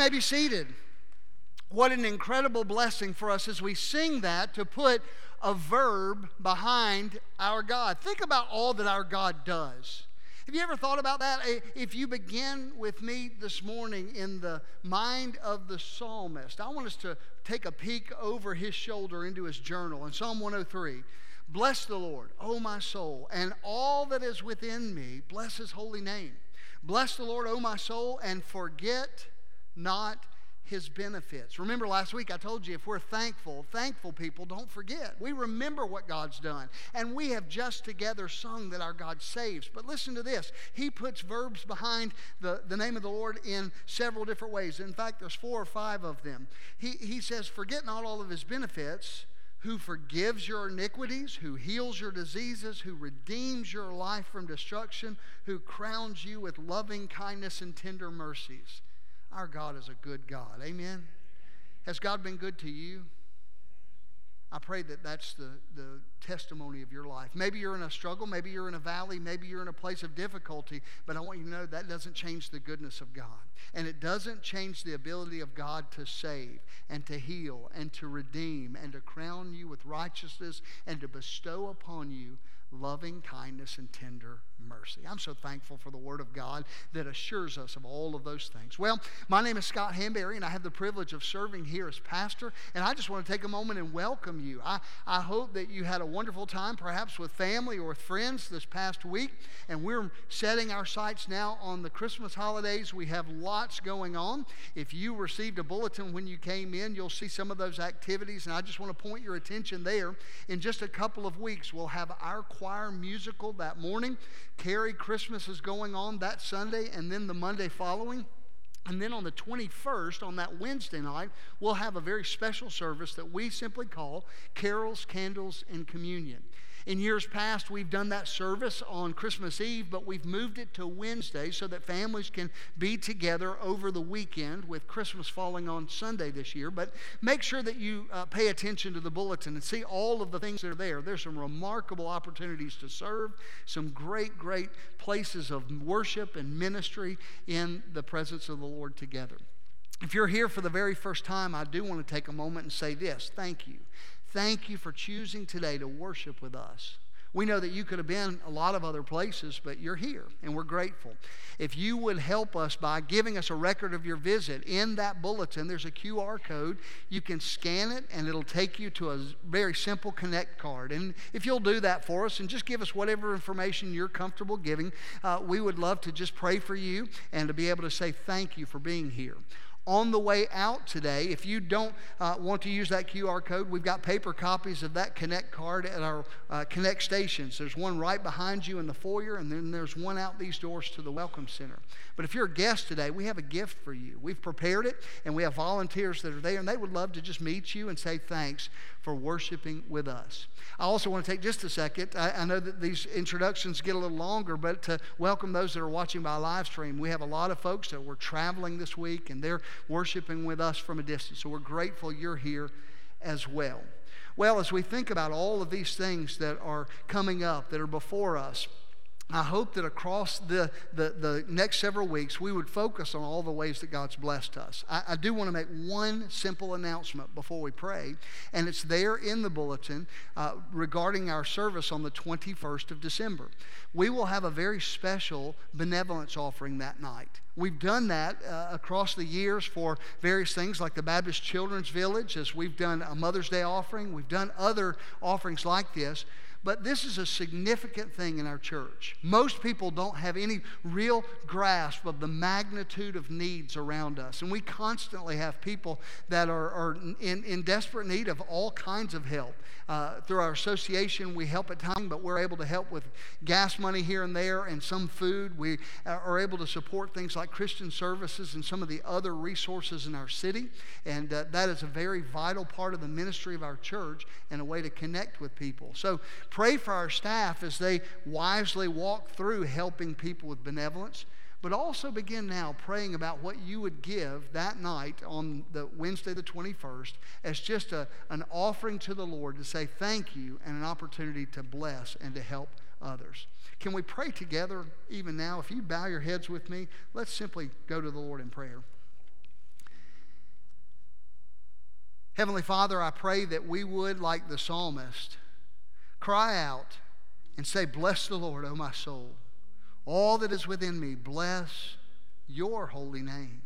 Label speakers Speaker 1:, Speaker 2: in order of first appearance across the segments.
Speaker 1: may be seated. What an incredible blessing for us as we sing that to put a verb behind our God. Think about all that our God does. Have you ever thought about that? If you begin with me this morning in the mind of the psalmist, I want us to take a peek over his shoulder into his journal in Psalm 103. Bless the Lord, O my soul, and all that is within me, bless his holy name. Bless the Lord, O my soul, and forget not his benefits. Remember last week I told you if we're thankful, thankful people don't forget. We remember what God's done. And we have just together sung that our God saves. But listen to this. He puts verbs behind the, the name of the Lord in several different ways. In fact, there's four or five of them. He, he says, forget not all of his benefits who forgives your iniquities, who heals your diseases, who redeems your life from destruction, who crowns you with loving kindness and tender mercies. Our God is a good God. Amen. Has God been good to you? I pray that that's the, the testimony of your life. Maybe you're in a struggle, maybe you're in a valley, maybe you're in a place of difficulty, but I want you to know that doesn't change the goodness of God. And it doesn't change the ability of God to save and to heal and to redeem and to crown you with righteousness and to bestow upon you loving kindness and tender mercy. I'm so thankful for the Word of God that assures us of all of those things. Well, my name is Scott Hanberry, and I have the privilege of serving here as pastor. And I just want to take a moment and welcome you. I, I hope that you had a wonderful time, perhaps with family or with friends this past week. And we're setting our sights now on the Christmas holidays. We have lots going on. If you received a bulletin when you came in, you'll see some of those activities. And I just want to point your attention there. In just a couple of weeks, we'll have our choir musical that morning. Carrie Christmas is going on that Sunday and then the Monday following. And then on the 21st, on that Wednesday night, we'll have a very special service that we simply call Carols, Candles, and Communion. In years past, we've done that service on Christmas Eve, but we've moved it to Wednesday so that families can be together over the weekend with Christmas falling on Sunday this year. But make sure that you uh, pay attention to the bulletin and see all of the things that are there. There's some remarkable opportunities to serve, some great, great places of worship and ministry in the presence of the Lord together. If you're here for the very first time, I do want to take a moment and say this thank you. Thank you for choosing today to worship with us. We know that you could have been a lot of other places, but you're here, and we're grateful. If you would help us by giving us a record of your visit, in that bulletin, there's a QR code. You can scan it, and it'll take you to a very simple Connect card. And if you'll do that for us and just give us whatever information you're comfortable giving, uh, we would love to just pray for you and to be able to say thank you for being here on the way out today. If you don't uh, want to use that QR code, we've got paper copies of that Connect card at our uh, Connect stations. There's one right behind you in the foyer, and then there's one out these doors to the Welcome Center. But if you're a guest today, we have a gift for you. We've prepared it, and we have volunteers that are there, and they would love to just meet you and say thanks for worshiping with us. I also want to take just a second. I, I, know that these introductions get a little longer, but to welcome those that are watching by live stream. We have a lot of folks that were traveling this week, and they're worshiping with us from a distance. So we're grateful you're here as well. Well, as we think about all of these things that are coming up, that are before us, I hope that across the, the, the, next several weeks, we would focus on all the ways that God's blessed us. I, I, do want to make one simple announcement before we pray, and it's there in the bulletin uh, regarding our service on the 21st of December. We will have a very special benevolence offering that night. We've done that uh, across the years for various things like the Baptist Children's Village, as we've done a Mother's Day offering, we've done other offerings like this. But this is a significant thing in our church. Most people don't have any real grasp of the magnitude of needs around us. And we constantly have people that are, are in, in desperate need of all kinds of help. Uh, through our association, we help at times, but we're able to help with gas money here and there and some food. We are able to support things like Christian services and some of the other resources in our city. And uh, that is a very vital part of the ministry of our church and a way to connect with people. So Pray for our staff as they wisely walk through helping people with benevolence. But also begin now praying about what you would give that night on the Wednesday the 21st as just a, an offering to the Lord to say thank you and an opportunity to bless and to help others. Can we pray together even now? If you bow your heads with me, let's simply go to the Lord in prayer. Heavenly Father, I pray that we would, like the psalmist, cry out and say, Bless the Lord, O my soul. All that is within me, bless your holy name.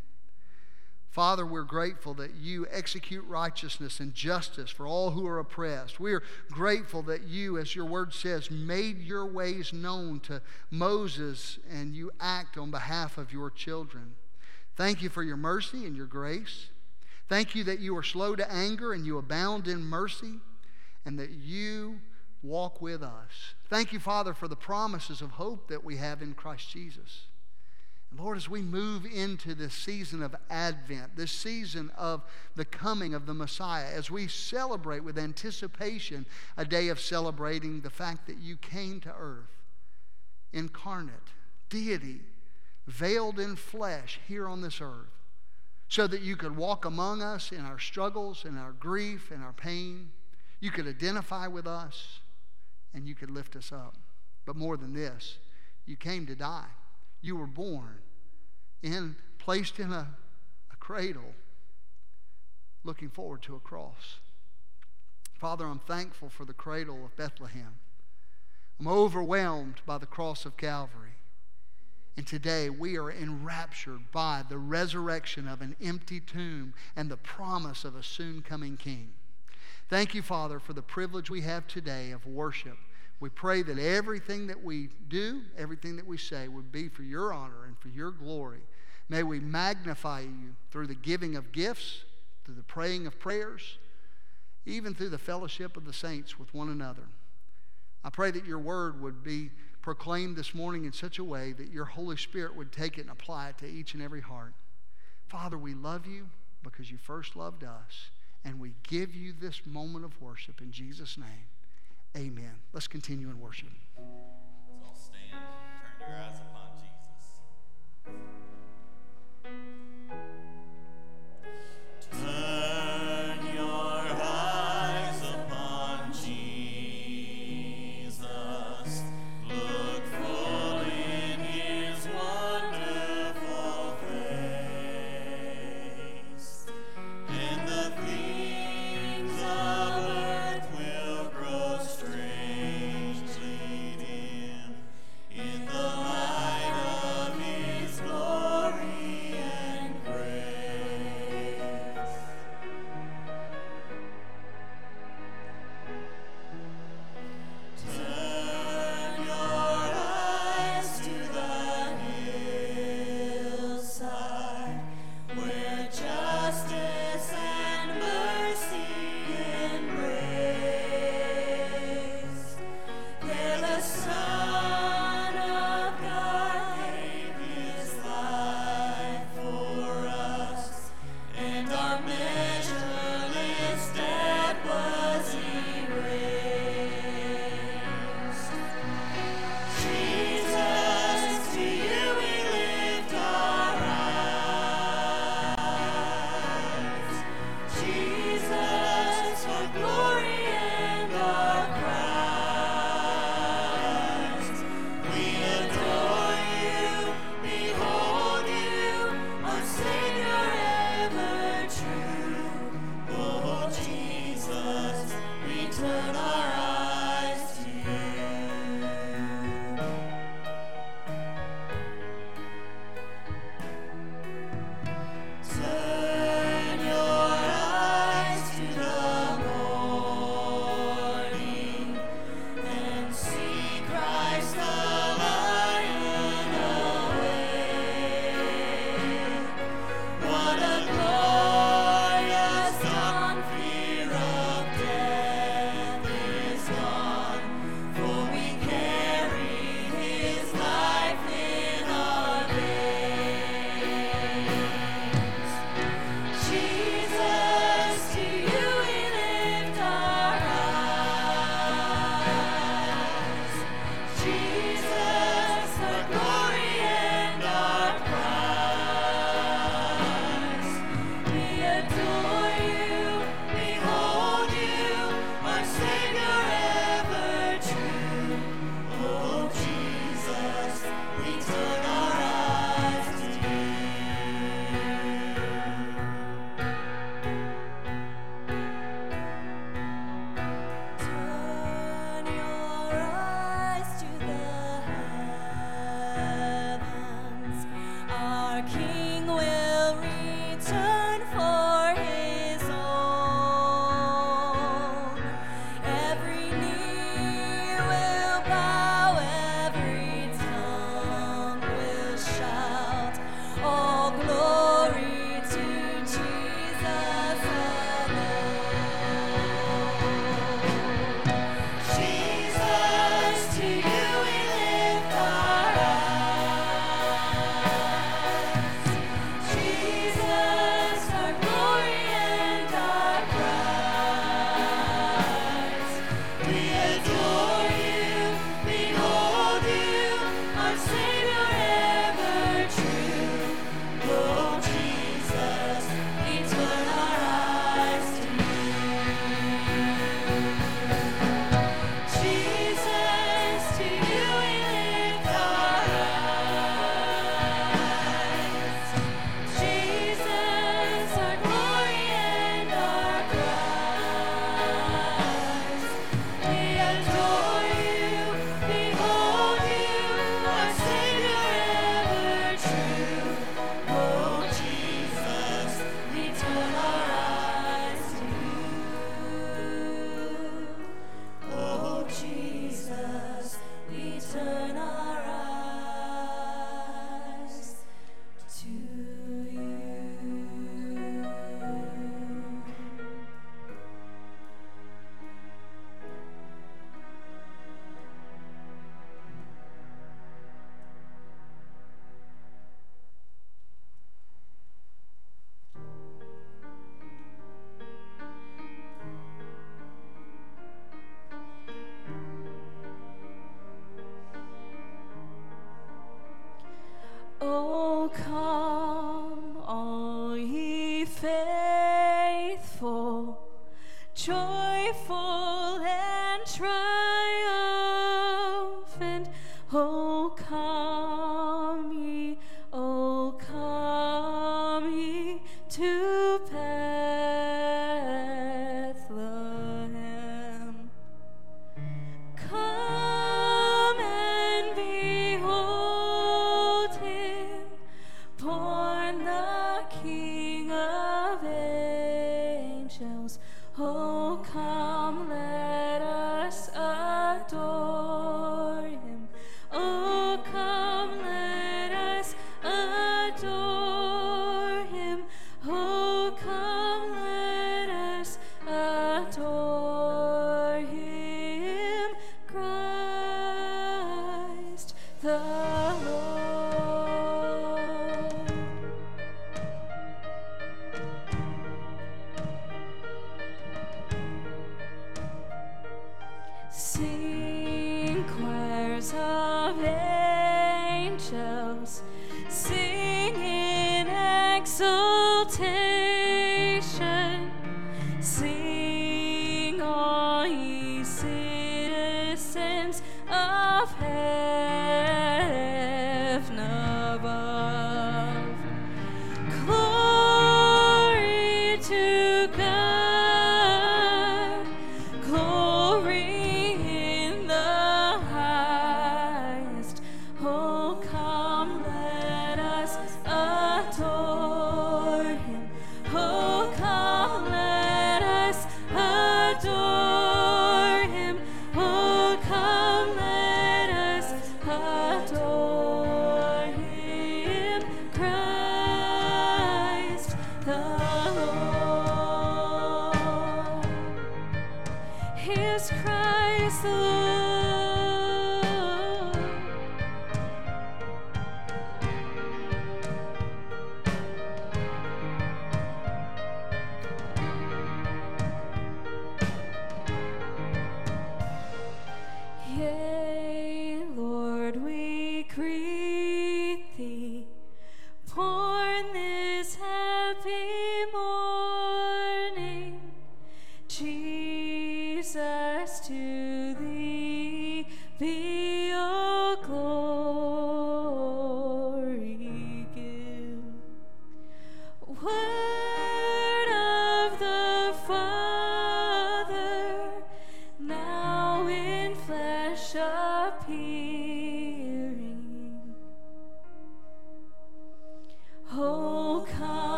Speaker 1: Father, we're grateful that you execute righteousness and justice for all who are oppressed. We are grateful that you, as your word says, made your ways known to Moses and you act on behalf of your children. Thank you for your mercy and your grace. Thank you that you are slow to anger and you abound in mercy and that you walk with us. Thank you, Father, for the promises of hope that we have in Christ Jesus. Lord, as we move into this season of Advent, this season of the coming of the Messiah, as we celebrate with anticipation a day of celebrating the fact that you came to earth, incarnate, deity, veiled in flesh here on this earth, so that you could walk among us in our struggles, in our grief, in our pain. You could identify with us, and you could lift us up. But more than this, you came to die. You were born and placed in a, a cradle, looking forward to a cross. Father, I'm thankful for the cradle of Bethlehem. I'm overwhelmed by the cross of Calvary. And today we are enraptured by the resurrection of an empty tomb and the promise of a soon coming king. Thank you, Father, for the privilege we have today of worship. We pray that everything that we do, everything that we say, would be for your honor and for your glory. May we magnify you through the giving of gifts, through the praying of prayers, even through the fellowship of the saints with one another. I pray that your word would be proclaimed this morning in such a way that your Holy Spirit would take it and apply it to each and every heart. Father, we love you because you first loved us, and we give you this moment of worship in Jesus' name. Amen. Let's continue in worship.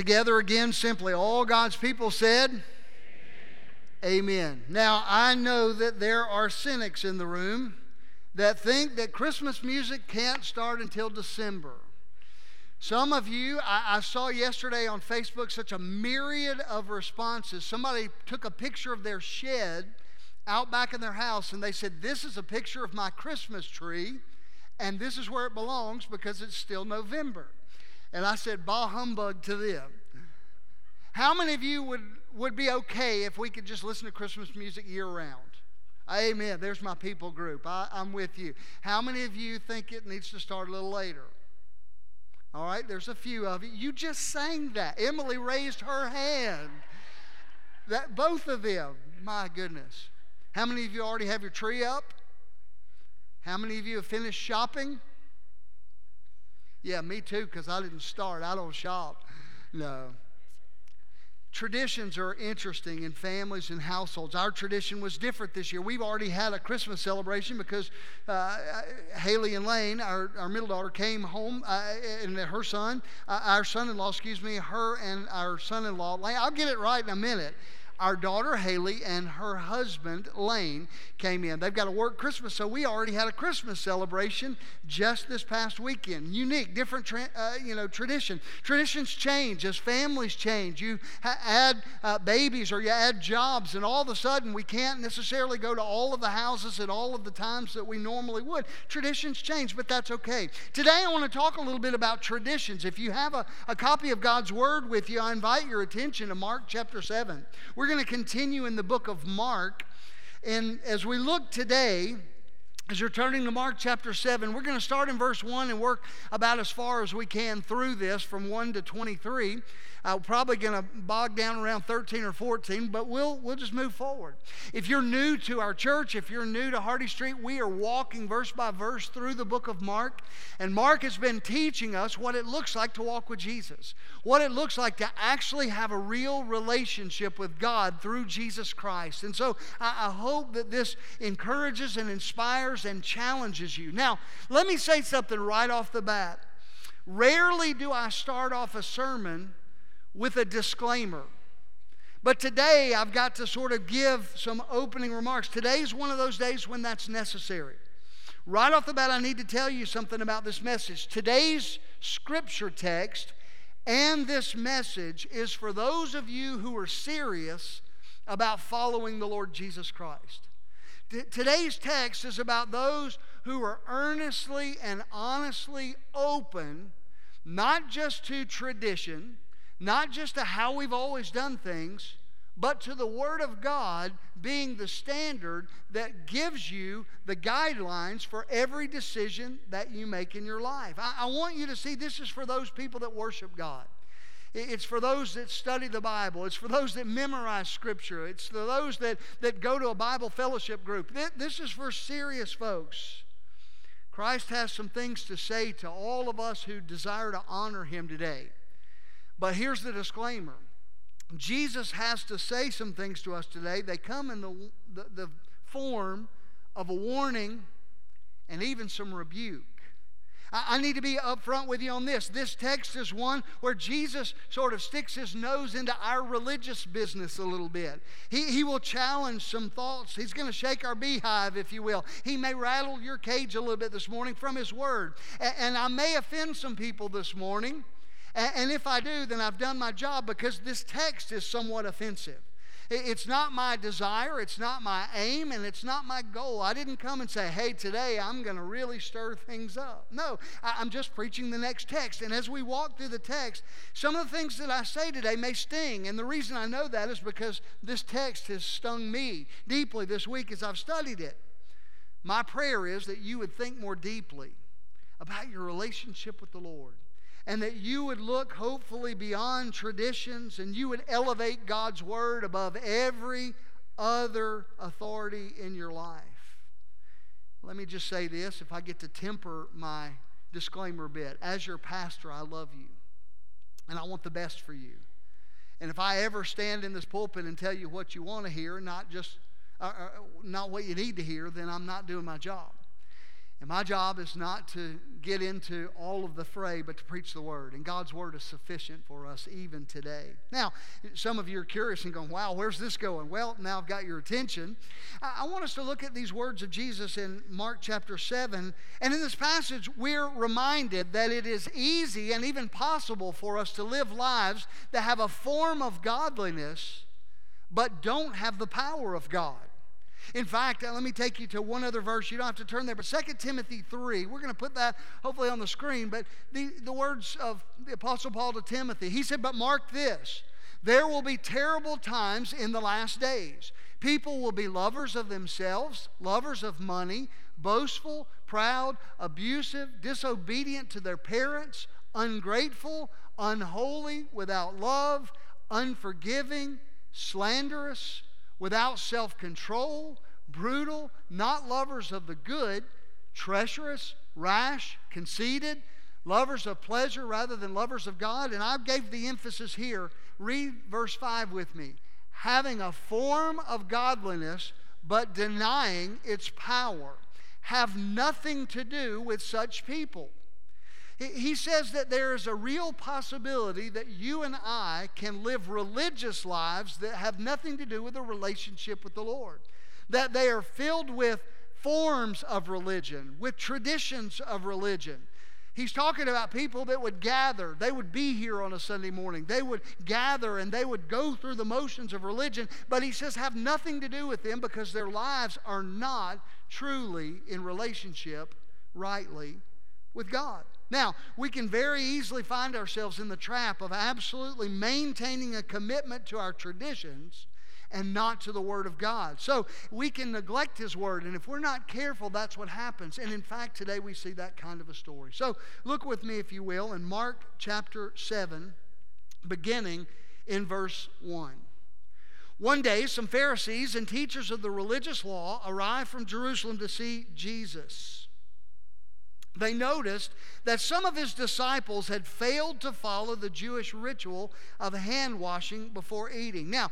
Speaker 1: Together again, simply all God's people said, Amen. Now, I know that there are cynics in the room that think that Christmas music can't start until December. Some of you, I, I saw yesterday on Facebook such a myriad of responses. Somebody took a picture of their shed out back in their house and they said, This is a picture of my Christmas tree, and this is where it belongs because it's still November. And I said, Bah humbug to them. How many of you would, would be okay if we could just listen to Christmas music year round? Amen. There's my people group. I, I'm with you. How many of you think it needs to start a little later? All right, there's a few of you. You just sang that. Emily raised her hand. That both of them. My goodness. How many of you already have your tree up? How many of you have finished shopping? Yeah, me too, because I didn't start. I don't shop. No. Traditions are interesting in families and households. Our tradition was different this year. We've already had a Christmas celebration because uh, Haley and Lane, our, our middle daughter, came home, uh, and her son, uh, our son in law, excuse me, her and our son in law, Lane, I'll get it right in a minute our daughter Haley and her husband Lane came in. They've got to work Christmas, so we already had a Christmas celebration just this past weekend. Unique, different, tra- uh, you know, tradition. Traditions change as families change. You ha- add uh, babies or you add jobs, and all of a sudden we can't necessarily go to all of the houses at all of the times that we normally would. Traditions change, but that's okay. Today I want to talk a little bit about traditions. If you have a, a copy of God's Word with you, I invite your attention to Mark chapter 7. We're going to continue in the book of Mark. And as we look today, as you're turning to Mark chapter 7, we're going to start in verse 1 and work about as far as we can through this from 1 to 23. Uh, we're probably going to bog down around 13 or 14, but we'll, we'll just move forward. If you're new to our church, if you're new to Hardy Street, we are walking verse by verse through the book of Mark. And Mark has been teaching us what it looks like to walk with Jesus, what it looks like to actually have a real relationship with God through Jesus Christ. And so I, I hope that this encourages and inspires and challenges you. Now, let me say something right off the bat. Rarely do I start off a sermon with a disclaimer. But today I've got to sort of give some opening remarks. Today's one of those days when that's necessary. Right off the bat, I need to tell you something about this message. Today's scripture text and this message is for those of you who are serious about following the Lord Jesus Christ. T- today's text is about those who are earnestly and honestly open, not just to tradition, not just to how we've always done things, but to the Word of God being the standard that gives you the guidelines for every decision that you make in your life. I, I, want you to see this is for those people that worship God. It's for those that study the Bible. It's for those that memorize Scripture. It's for those that, that go to a Bible fellowship group. This is for serious folks. Christ has some things to say to all of us who desire to honor Him today. But here's the disclaimer Jesus has to say some things to us today. They come in the, the, the form of a warning and even some rebuke. I, need to be upfront with you on this. This text is one where Jesus sort of sticks his nose into our religious business a little bit. He, he will challenge some thoughts. He's going to shake our beehive, if you will. He may rattle your cage a little bit this morning from his word. and, and I may offend some people this morning. And if I do, then I've done my job because this text is somewhat offensive. It's not my desire, it's not my aim, and it's not my goal. I didn't come and say, hey, today I'm going to really stir things up. No, I'm just preaching the next text. And as we walk through the text, some of the things that I say today may sting. And the reason I know that is because this text has stung me deeply this week as I've studied it. My prayer is that you would think more deeply about your relationship with the Lord and that you would look hopefully beyond traditions and you would elevate God's word above every other authority in your life. Let me just say this if I get to temper my disclaimer a bit. As your pastor, I love you and I want the best for you. And if I ever stand in this pulpit and tell you what you want to hear, not just uh, uh not what you need to hear, then I'm not doing my job. And my job is not to get into all of the fray, but to preach the word. And God's word is sufficient for us even today. Now, some of you are curious and going, wow, where's this going? Well, now I've got your attention. I want us to look at these words of Jesus in Mark chapter 7. And in this passage, we're reminded that it is easy and even possible for us to live lives that have a form of godliness, but don't have the power of God. In fact, uh, let me take you to one other verse. You don't have to turn there, but 2 Timothy 3. We're going to put that hopefully on the screen. But the, the words of the Apostle Paul to Timothy, he said, But mark this there will be terrible times in the last days. People will be lovers of themselves, lovers of money, boastful, proud, abusive, disobedient to their parents, ungrateful, unholy, without love, unforgiving, slanderous without self control, brutal, not lovers of the good, treacherous, rash, conceited, lovers of pleasure rather than lovers of God. And I gave the emphasis here. Read verse 5 with me. Having a form of godliness, but denying its power. Have nothing to do with such people. He- says that there is a real possibility that you and I can live religious lives that have nothing to do with a relationship with the Lord. That they are filled with forms of religion, with traditions of religion. He's talking about people that would gather. They would be here on a Sunday morning. They would gather and they would go through the motions of religion. But he says, have nothing to do with them because their lives are not truly in relationship rightly with God. Now, we can very easily find ourselves in the trap of absolutely maintaining a commitment to our traditions and not to the Word of God. So we can neglect His Word, and if we're not careful, that's what happens. And in fact, today we see that kind of a story. So look with me, if you will, in Mark chapter 7, beginning in verse 1. One day, some Pharisees and teachers of the religious law arrived from Jerusalem to see Jesus. They noticed that some of his disciples had failed to follow the Jewish ritual of hand washing before eating. Now,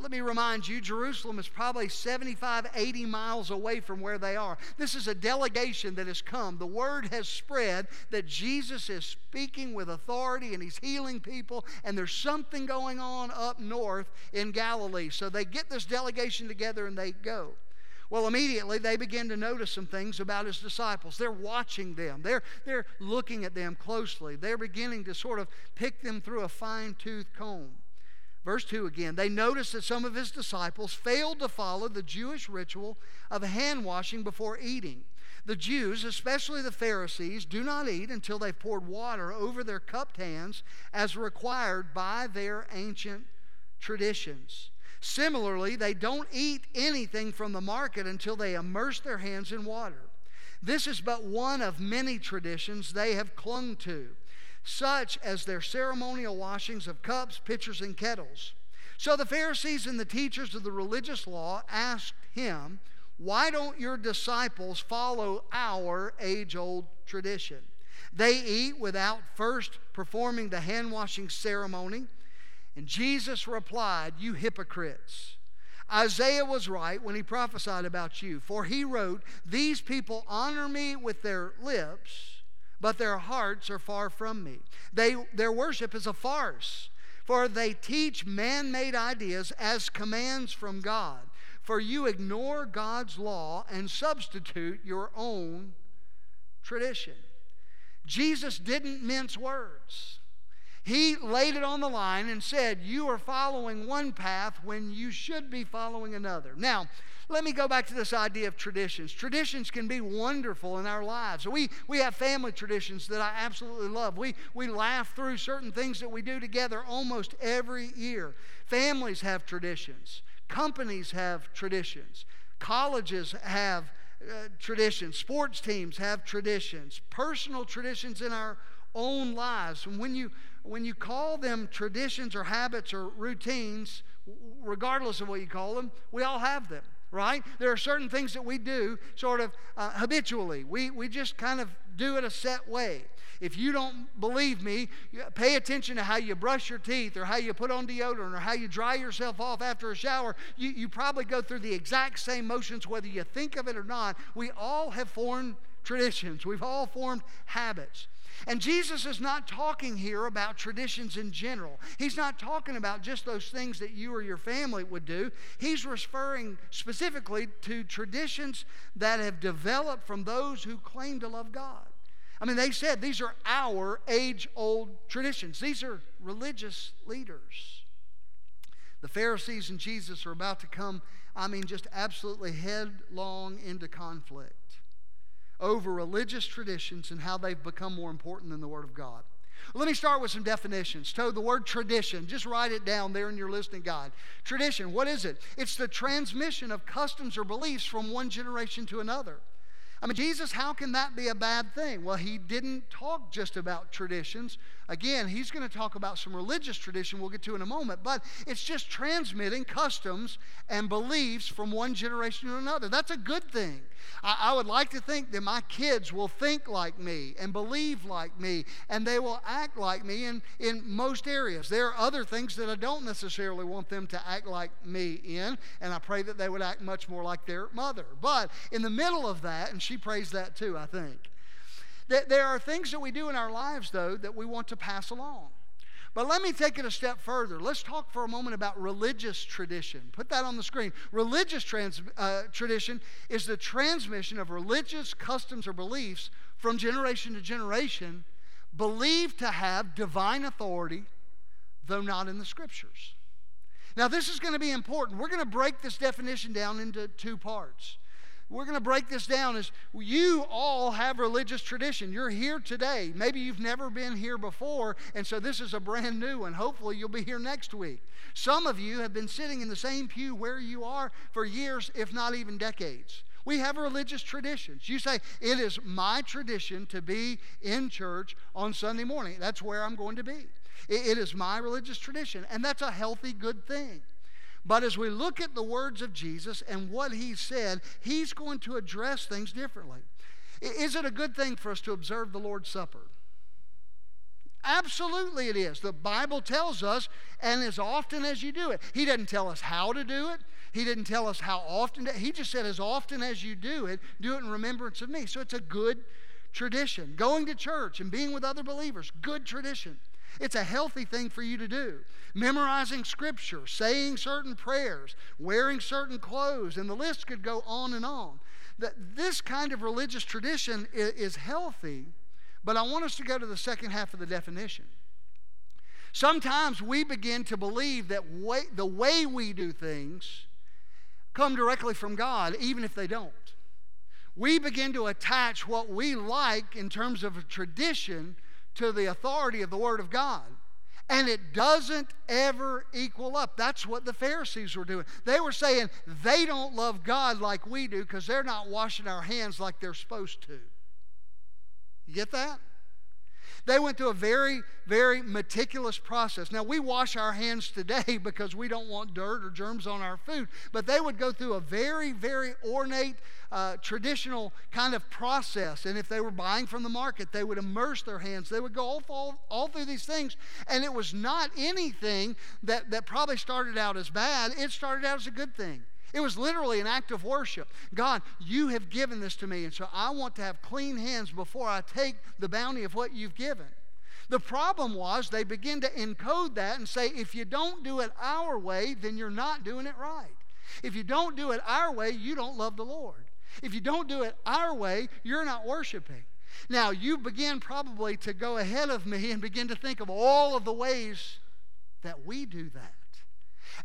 Speaker 1: let me remind you, Jerusalem is probably 75, 80 miles away from where they are. This is a delegation that has come. The word has spread that Jesus is speaking with authority and he's healing people, and there's something going on up north in Galilee. So they get this delegation together and they go. Well, immediately they begin to notice some things about his disciples. They're watching them, they're, they're looking at them closely. They're beginning to sort of pick them through a fine tooth comb. Verse 2 again, they noticed that some of his disciples failed to follow the Jewish ritual of hand washing before eating. The Jews, especially the Pharisees, do not eat until they've poured water over their cupped hands as required by their ancient traditions. Similarly, they don't eat anything from the market until they immerse their hands in water. This is but one of many traditions they have clung to, such as their ceremonial washings of cups, pitchers, and kettles. So the Pharisees and the teachers of the religious law asked him, Why don't your disciples follow our age old tradition? They eat without first performing the hand washing ceremony. And Jesus replied, You hypocrites. Isaiah was right when he prophesied about you, for he wrote, These people honor me with their lips, but their hearts are far from me. They, their worship is a farce, for they teach man made ideas as commands from God. For you ignore God's law and substitute your own tradition. Jesus didn't mince words. He laid it on the line and said, You are following one path when you should be following another. Now, let me go back to this idea of traditions. Traditions can be wonderful in our lives. We, we have family traditions that I absolutely love. We, we laugh through certain things that we do together almost every year. Families have traditions, companies have traditions, colleges have uh, traditions, sports teams have traditions, personal traditions in our own lives. And when you when you call them traditions or habits or routines, regardless of what you call them, we all have them, right? There are certain things that we do sort of uh, habitually. We, we just kind of do it a set way. If you don't believe me, pay attention to how you brush your teeth or how you put on deodorant or how you dry yourself off after a shower. You, you probably go through the exact same motions whether you think of it or not. We all have formed traditions, we've all formed habits. And Jesus is not talking here about traditions in general. He's not talking about just those things that you or your family would do. He's referring specifically to traditions that have developed from those who claim to love God. I mean, they said these are our age old traditions, these are religious leaders. The Pharisees and Jesus are about to come, I mean, just absolutely headlong into conflict over religious traditions and how they've become more important than the Word of God. Let me start with some definitions. So, the word tradition, just write it down there in your listening guide. Tradition, what is it? It's the transmission of customs or beliefs from one generation to another. I mean, Jesus, how can that be a bad thing? Well, he didn't talk just about traditions. Again, he's going to talk about some religious tradition we'll get to in a moment, but it's just transmitting customs and beliefs from one generation to another. That's a good thing. I, I would like to think that my kids will think like me and believe like me, and they will act like me in, in most areas. There are other things that I don't necessarily want them to act like me in, and I pray that they would act much more like their mother. But in the middle of that, and she prays that too, I think. That there are things that we do in our lives, though, that we want to pass along. But let me take it a step further. Let's talk for a moment about religious tradition. Put that on the screen. Religious trans, uh, tradition is the transmission of religious customs or beliefs from generation to generation, believed to have divine authority, though not in the scriptures. Now, this is going to be important. We're going to break this definition down into two parts we're going to break this down as you all have religious tradition. You're here today. Maybe you've never been here before, and so this is a brand new one. Hopefully, you'll be here next week. Some of you have been sitting in the same pew where you are for years, if not even decades. We have religious traditions. You say, It is my tradition to be in church on Sunday morning. That's where I'm going to be. it is my religious tradition, and that's a healthy, good thing. But as we look at the words of Jesus and what he said, he's going to address things differently. Is it a good thing for us to observe the Lord's Supper? Absolutely, it is. The Bible tells us, and as often as you do it, He doesn't tell us how to do it. He didn't tell us how often. To, he just said, as often as you do it, do it in remembrance of me. So it's a good tradition. Going to church and being with other believers, good tradition. It's a healthy thing for you to do. Memorizing scripture, saying certain prayers, wearing certain clothes, and the list could go on and on. That this kind of religious tradition is healthy, but I want us to go to the second half of the definition. Sometimes we begin to believe that way, the way we do things come directly from God, even if they don't. We begin to attach what we like in terms of a tradition to the authority of the Word of God. And it doesn't ever equal up. That's what the Pharisees were doing. They were saying they don't love God like we do because they're not washing our hands like they're supposed to. You get that? They went through a very, very meticulous process. Now, we wash our hands today because we don't want dirt or germs on our food, but they would go through a very, very ornate, uh, traditional kind of process. And if they were buying from the market, they would immerse their hands. They would go all, all, all through these things. And it was not anything that, that probably started out as bad, it started out as a good thing. It was literally an act of worship. God, you have given this to me, and so I want to have clean hands before I take the bounty of what you've given. The problem was they begin to encode that and say, if you don't do it our way, then you're not doing it right. If you don't do it our way, you don't love the Lord. If you don't do it our way, you're not worshiping. Now, you begin probably to go ahead of me and begin to think of all of the ways that we do that.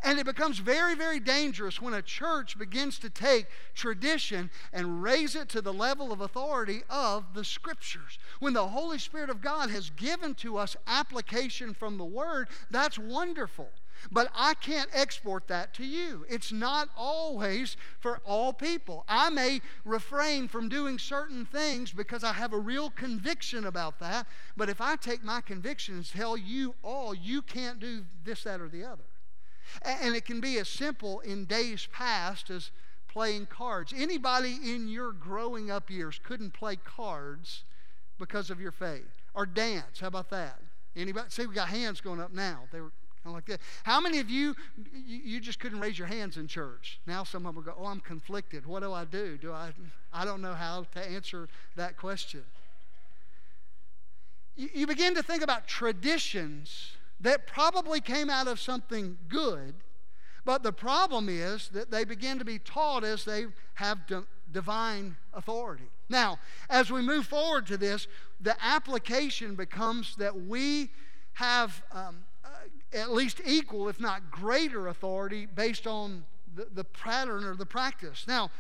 Speaker 1: And it becomes very, very dangerous when a church begins to take tradition and raise it to the level of authority of the Scriptures. When the Holy Spirit of God has given to us application from the Word, that's wonderful. But I can't export that to you. It's not always for all people. I may refrain from doing certain things because I have a real conviction about that. But if I take my conviction and tell you all, you can't do this, that, or the other. And it can be as simple in days past as playing cards. Anybody in your growing up years couldn't play cards because of your faith. Or dance. How about that? Anybody? See, we got hands going up now. They were kind of like that. How many of you, you just couldn't raise your hands in church? Now some of them go, oh, I'm conflicted. What do I do? Do I, I don't know how to answer that question. You, you begin to think about traditions that probably came out of something good, but the problem is that they begin to be taught as they have divine authority. Now, as we move forward to this, the application becomes that we have um, uh, at least equal, if not greater, authority based on the, the pattern or the practice. Now,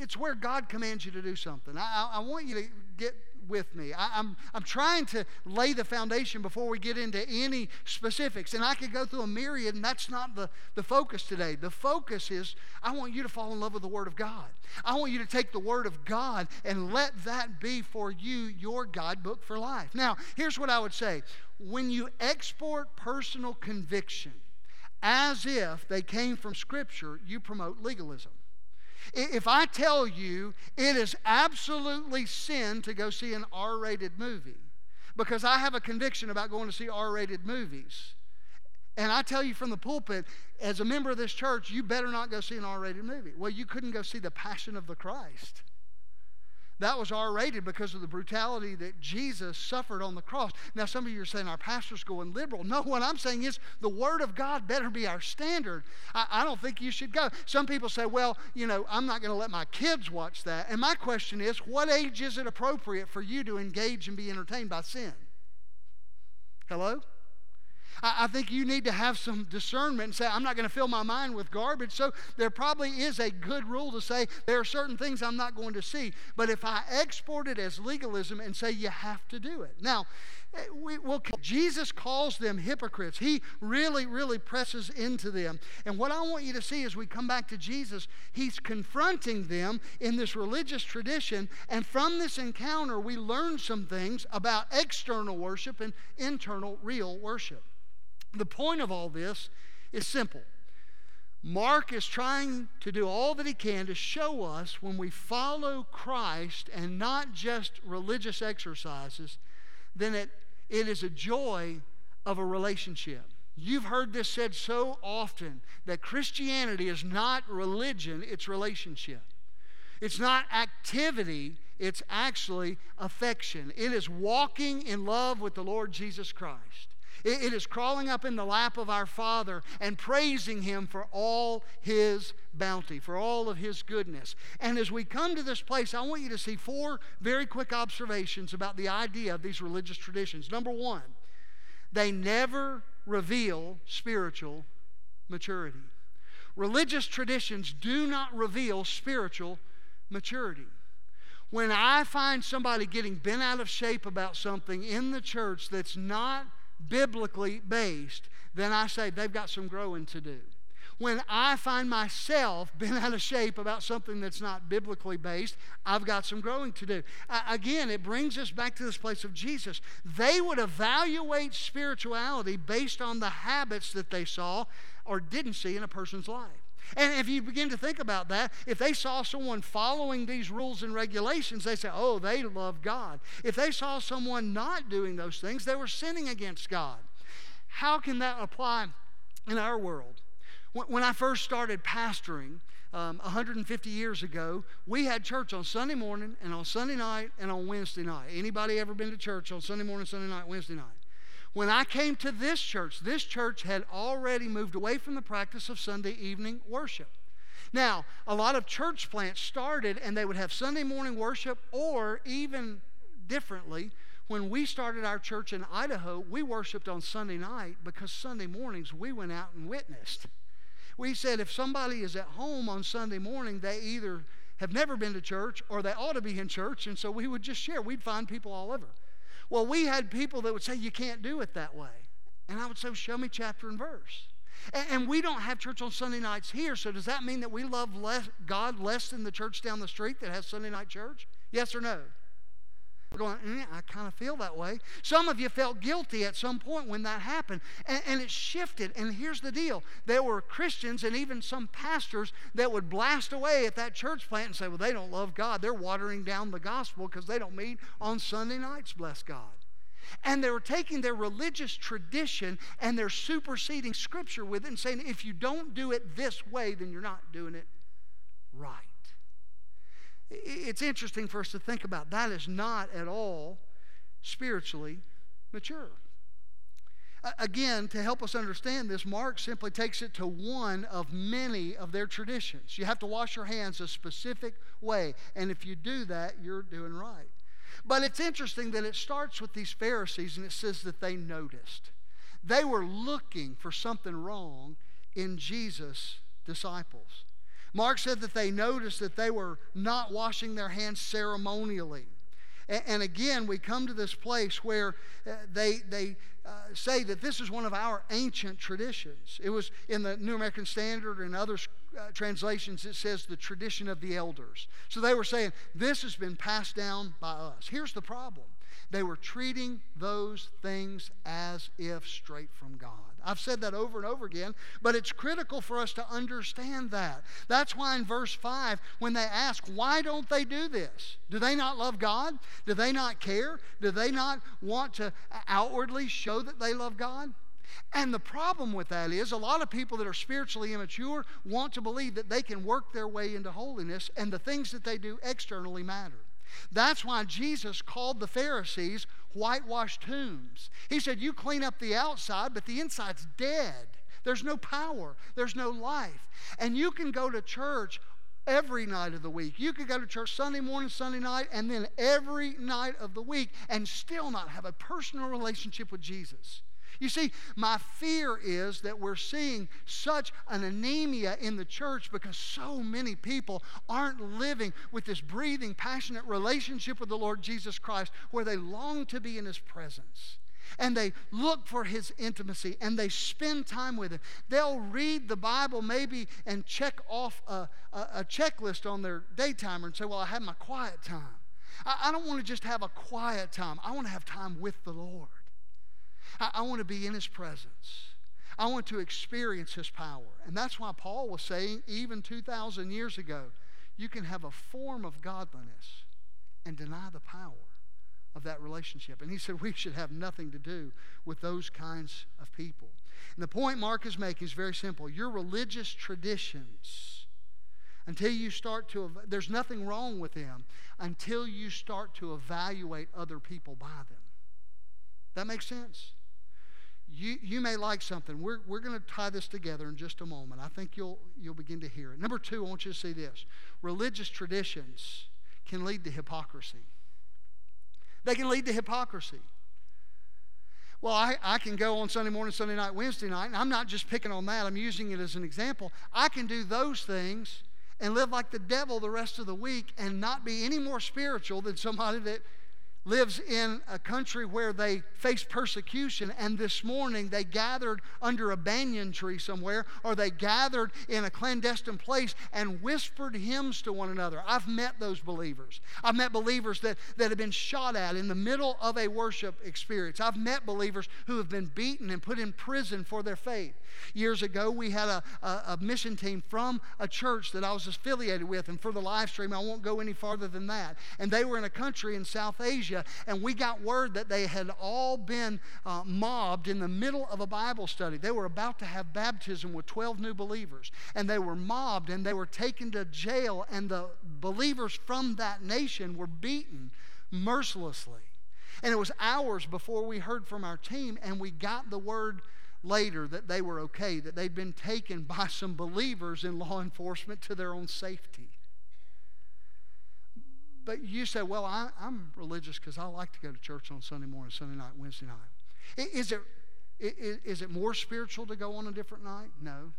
Speaker 1: it's where God commands you to do something. I, I want you to get with me. I, I'm, I'm trying to lay the foundation before we get into any specifics. And I could go through a myriad, and that's not the, the focus today. The focus is I want you to fall in love with the Word of God. I want you to take the Word of God and let that be for you your guidebook for life. Now, here's what I would say when you export personal conviction as if they came from Scripture, you promote legalism. If I tell you it is absolutely sin to go see an R rated movie, because I have a conviction about going to see R rated movies, and I tell you from the pulpit, as a member of this church, you better not go see an R rated movie. Well, you couldn't go see The Passion of the Christ. That was R rated because of the brutality that Jesus suffered on the cross. Now, some of you are saying our pastor's going liberal. No, what I'm saying is the Word of God better be our standard. I, I don't think you should go. Some people say, well, you know, I'm not going to let my kids watch that. And my question is, what age is it appropriate for you to engage and be entertained by sin? Hello? I, I think you need to have some discernment and say, I'm not going to fill my mind with garbage. So there probably is a good rule to say there are certain things I'm not going to see. But if I export it as legalism and say you have to do it. Now, eh, we, will Jesus calls them hypocrites. He really, really presses into them. And what I want you to see as we come back to Jesus, he's confronting them in this religious tradition. And from this encounter, we learn some things about external worship and internal, real worship. The point of all this is simple. Mark is trying to do all that he can to show us when we follow Christ and not just religious exercises, then it, it is a joy of a relationship. You've heard this said so often that Christianity is not religion, it's relationship. It's not activity, it's actually affection. It is walking in love with the Lord Jesus Christ. It, is crawling up in the lap of our Father and praising Him for all His bounty, for all of His goodness. And as we come to this place, I want you to see four very quick observations about the idea of these religious traditions. Number one, they never reveal spiritual maturity. Religious traditions do not reveal spiritual maturity. When I find somebody getting bent out of shape about something in the church that's not biblically based, then I say they've got some growing to do. When I find myself bent out of shape about something that's not biblically based, I've got some growing to do. Again, it brings us back to this place of Jesus. They would evaluate spirituality based on the habits that they saw or didn't see in a person's life. And if you begin to think about that, if they saw someone following these rules and regulations, they say, oh, they love God. If they saw someone not doing those things, they were sinning against God. How can that apply in our world? When I first started pastoring, um, 150 years ago, we had church on Sunday morning and on Sunday night and on Wednesday night. Anybody ever been to church on Sunday morning, Sunday night, Wednesday night? When I came to this church, this church had already moved away from the practice of Sunday evening worship. Now, a lot of church plants started and they would have Sunday morning worship, or even differently, when we started our church in Idaho, we worshiped on Sunday night because Sunday mornings we went out and witnessed. We said if somebody is at home on Sunday morning, they either have never been to church or they ought to be in church, and so we would just share. We'd find people all over. Well, we had people that would say, You can't do it that way. And I would say, Show me chapter and verse. And, we don't have church on Sunday nights here, so does that mean that we love less, God less than the church down the street that has Sunday night church? Yes or no? We're going, mm, I kind of feel that way. Some of you felt guilty at some point when that happened, and, and, it shifted. And here's the deal there were Christians and even some pastors that would blast away at that church plant and say, Well, they don't love God. They're watering down the gospel because they don't meet on Sunday nights, bless God. And they were taking their religious tradition and they're superseding Scripture with it and saying, If you don't do it this way, then you're not doing it right. It's interesting for us to think about. That is not at all spiritually mature. Again, to help us understand this, Mark simply takes it to one of many of their traditions. You have to wash your hands a specific way, and if you do that, you're doing right. But it's interesting that it starts with these Pharisees and it says that they noticed. They were looking for something wrong in Jesus' disciples. Mark said that they noticed that they were not washing their hands ceremonially. And again, we come to this place where uh, they, they uh, say that this is one of our ancient traditions. It was in the New American Standard and other uh, translations, it says the tradition of the elders. So they were saying, this has been passed down by us. Here's the problem they were treating those things as if straight from God. I've said that over and over again, but it's critical for us to understand that. That's why in verse 5, when they ask, why don't they do this? Do they not love God? Do they not care? Do they not want to outwardly show that they love God? And the problem with that is a lot of people that are spiritually immature want to believe that they can work their way into holiness and the things that they do externally matter. That's why Jesus called the Pharisees whitewashed tombs. He said, You clean up the outside, but the inside's dead. There's no power, there's no life. And you can go to church every night of the week. You could go to church Sunday morning, Sunday night, and then every night of the week and still not have a personal relationship with Jesus. You see, my fear is that we're seeing such an anemia in the church because so many people aren't living with this breathing, passionate relationship with the Lord Jesus Christ where they long to be in His presence. And they look for his intimacy and they spend time with him. They'll read the Bible maybe and check off a, a, a checklist on their day timer and say, Well, I had my quiet time. I, I don't want to just have a quiet time, I want to have time with the Lord. I, I want to be in His presence. I want to experience His power. And that's why Paul was saying, even 2,000 years ago, you can have a form of godliness and deny the power of that relationship. And he said we should have nothing to do with those kinds of people. And the point Mark is making is very simple. Your religious traditions, until you start to, there's nothing wrong with them until you start to evaluate other people by them. That makes sense? You, you may like something. We're, we're going to tie this together in just a moment. I think you'll, you'll begin to hear it. Number two, I want you to see this religious traditions can lead to hypocrisy. They can lead to hypocrisy. Well, I, I can go on Sunday morning, Sunday night, Wednesday night, and I'm not just picking on that, I'm using it as an example. I can do those things and live like the devil the rest of the week and not be any more spiritual than somebody that lives in a country where they face persecution, and this morning they gathered under a banyan tree somewhere, or they gathered in a clandestine place and whispered hymns to one another. I've met those believers. I've met believers that, that have been shot at in the middle of a worship experience. I've met believers who have been beaten and put in prison for their faith. Years ago, we had a, a, a mission team from a church that I was affiliated with, and for the live stream, I won't go any farther than that. And they were in a country in South Asia and we got word that they had all been uh, mobbed in the middle of a Bible study. They were about to have baptism with 12 new believers, and they were mobbed and they were taken to jail, and the believers from that nation were beaten mercilessly. And it was hours before we heard from our team, and we got the word later that they were okay, that they'd been taken by some believers in law enforcement to their own safety. But you say, well, I, am religious because I like to go to church on Sunday morning, Sunday night, Wednesday night. Is it, is it more spiritual to go on a different night? No.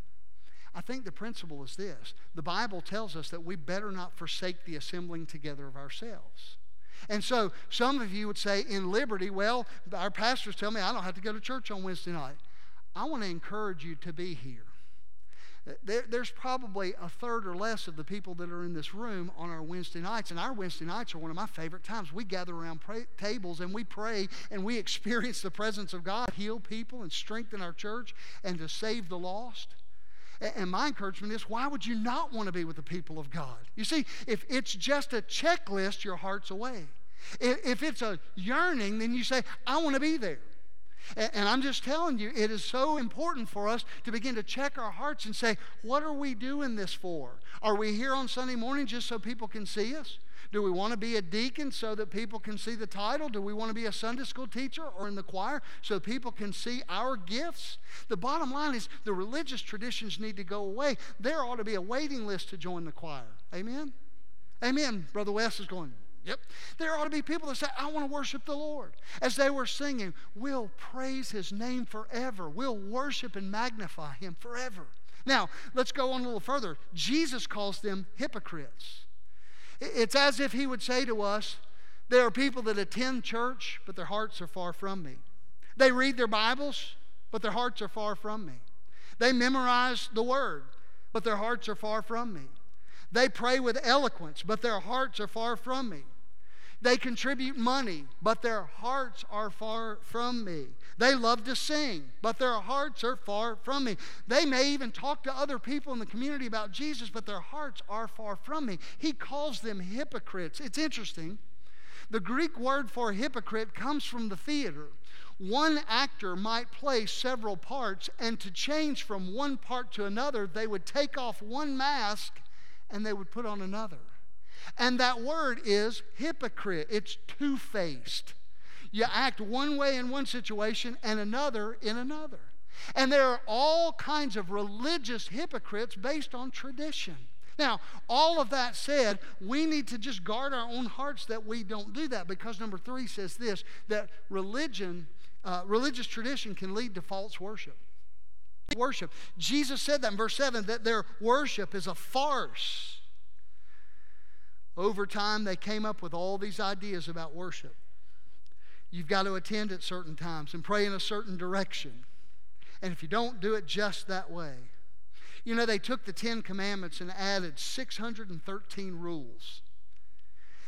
Speaker 1: I think the principle is this the Bible tells us that we better not forsake the assembling together of ourselves. And so some of you would say in liberty, well, our pastors tell me I don't have to go to church on Wednesday night. I want to encourage you to be here. There, there's probably a third or less of the people that are in this room on our Wednesday nights, and our Wednesday nights are one of my favorite times. We gather around pray, tables and we pray and we experience the presence of God, heal people and strengthen our church, and to save the lost. And my encouragement is why would you not want to be with the people of God? You see, if it's just a checklist, your heart's away. If it's a yearning, then you say, I want to be there. And I'm just telling you, it is so important for us to begin to check our hearts and say, what are we doing this for? Are we here on Sunday morning just so people can see us? Do we want to be a deacon so that people can see the title? Do we want to be a Sunday school teacher or in the choir so people can see our gifts? The bottom line is the religious traditions need to go away. There ought to be a waiting list to join the choir. Amen? Amen. Brother West is going, Yep. There ought to be people that say, I want to worship the Lord. As they were singing, we'll praise his name forever. We'll worship and magnify him forever. Now, let's go on a little further. Jesus calls them hypocrites. It's as if he would say to us, There are people that attend church, but their hearts are far from me. They read their Bibles, but their hearts are far from me. They memorize the Word, but their hearts are far from me. They pray with eloquence, but their hearts are far from me. They contribute money, but their hearts are far from me. They love to sing, but their hearts are far from me. They may even talk to other people in the community about Jesus, but their hearts are far from me. He calls them hypocrites. It's interesting. The Greek word for hypocrite comes from the theater. One actor might play several parts, and to change from one part to another, they would take off one mask and they would put on another. And that word is hypocrite. It's two faced. You act one way in one situation and another in another. And there are all kinds of religious hypocrites based on tradition. Now, all of that said, we need to just guard our own hearts that we don't do that because number three says this that religion, uh, religious tradition can lead to false worship. Worship. Jesus said that in verse 7 that their worship is a farce. Over time, they came up with all these ideas about worship. You've got to attend at certain times and pray in a certain direction. And if you don't do it just that way, you know, they took the Ten Commandments and added 613 rules.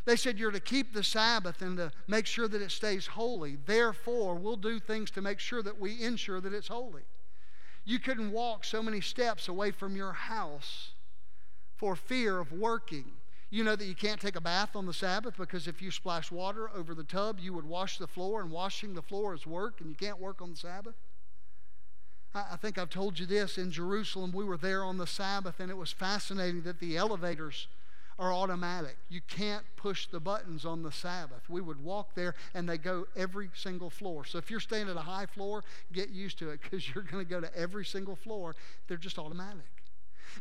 Speaker 1: They said you're to keep the Sabbath and to make sure that it stays holy. Therefore, we'll do things to make sure that we ensure that it's holy. You couldn't walk so many steps away from your house for fear of working. You know that you can't take a bath on the Sabbath because if you splash water over the tub, you would wash the floor, and washing the floor is work, and you can't work on the Sabbath. I think I've told you this in Jerusalem. We were there on the Sabbath, and it was fascinating that the elevators are automatic. You can't push the buttons on the Sabbath. We would walk there, and they go every single floor. So if you're staying at a high floor, get used to it because you're going to go to every single floor. They're just automatic.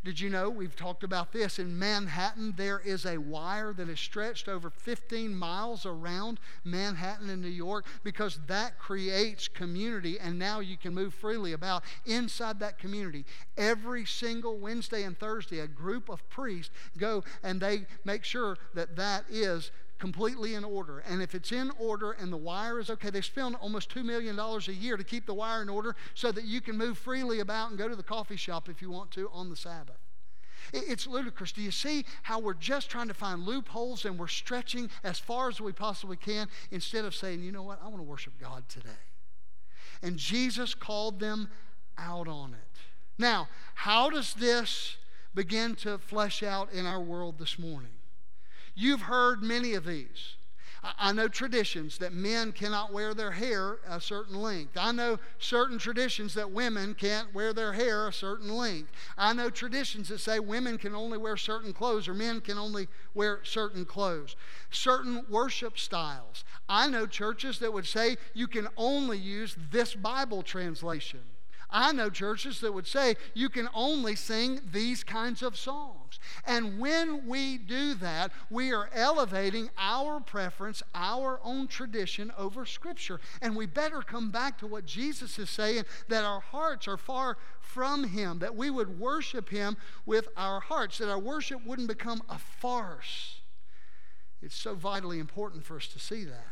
Speaker 1: Did you know we've talked about this? In Manhattan, there is a wire that is stretched over 15 miles around Manhattan in New York because that creates community, and now you can move freely about inside that community. Every single Wednesday and Thursday, a group of priests go and they make sure that that is completely in order. And if it's in order and the wire is okay, they spend almost $2 million a year to keep the wire in order so that you can move freely about and go to the coffee shop if you want to on the Sabbath. It's ludicrous. Do you see how we're just trying to find loopholes and we're stretching as far as we possibly can instead of saying, you know what, I want to worship God today? And Jesus called them out on it. Now, how does this begin to flesh out in our world this morning? You've heard many of these. I know traditions that men cannot wear their hair a certain length. I know certain traditions that women can't wear their hair a certain length. I know traditions that say women can only wear certain clothes or men can only wear certain clothes. Certain worship styles. I know churches that would say you can only use this Bible translation. I know churches that would say you can only sing these kinds of songs. And when we do that, we are elevating our preference, our own tradition over Scripture. And we better come back to what Jesus is saying that our hearts are far from Him, that we would worship Him with our hearts, that our worship wouldn't become a farce. It's so vitally important for us to see that.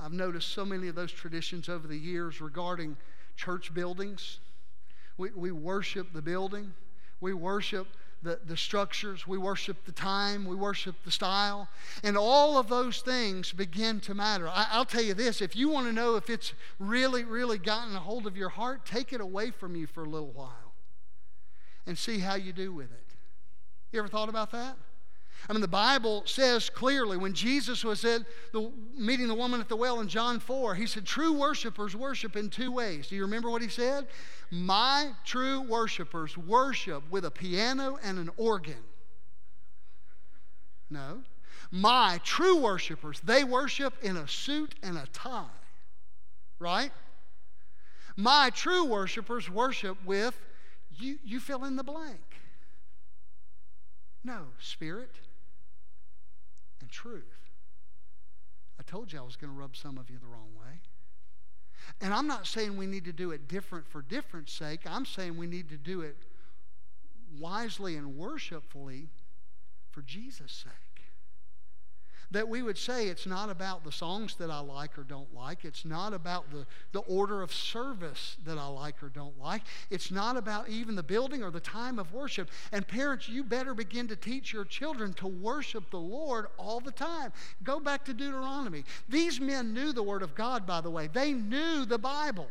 Speaker 1: I've noticed so many of those traditions over the years regarding church buildings. We, we worship the building. We worship the, the structures. We worship the time. We worship the style. And all of those things begin to matter. I, I'll tell you this if you want to know if it's really, really gotten a hold of your heart, take it away from you for a little while and see how you do with it. You ever thought about that? I mean, the Bible says clearly when Jesus was at the, meeting the woman at the well in John 4, he said, True worshipers worship in two ways. Do you remember what he said? My true worshipers worship with a piano and an organ. No. My true worshipers, they worship in a suit and a tie. Right? My true worshipers worship with, you, you fill in the blank. No, spirit truth. I told you I was going to rub some of you the wrong way. And I'm not saying we need to do it different for different sake. I'm saying we need to do it wisely and worshipfully for Jesus' sake. That we would say it's not about the songs that I like or don't like. It's not about the, the order of service that I like or don't like. It's not about even the building or the time of worship. And parents, you better begin to teach your children to worship the Lord all the time. Go back to Deuteronomy. These men knew the Word of God, by the way, they knew the Bible.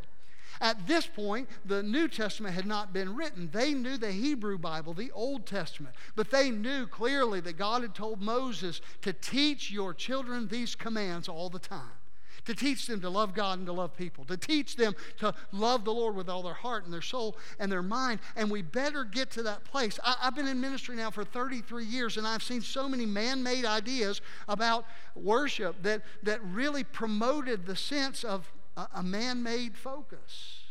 Speaker 1: At this point, the New Testament had not been written. They knew the Hebrew Bible, the Old Testament, but they knew clearly that God had told Moses to teach your children these commands all the time. To teach them to love God and to love people, to teach them to love the Lord with all their heart and their soul and their mind. And we better get to that place. I, have been in ministry now for 33 years, and I've seen so many man made ideas about worship that, that really promoted the sense of a, man made focus.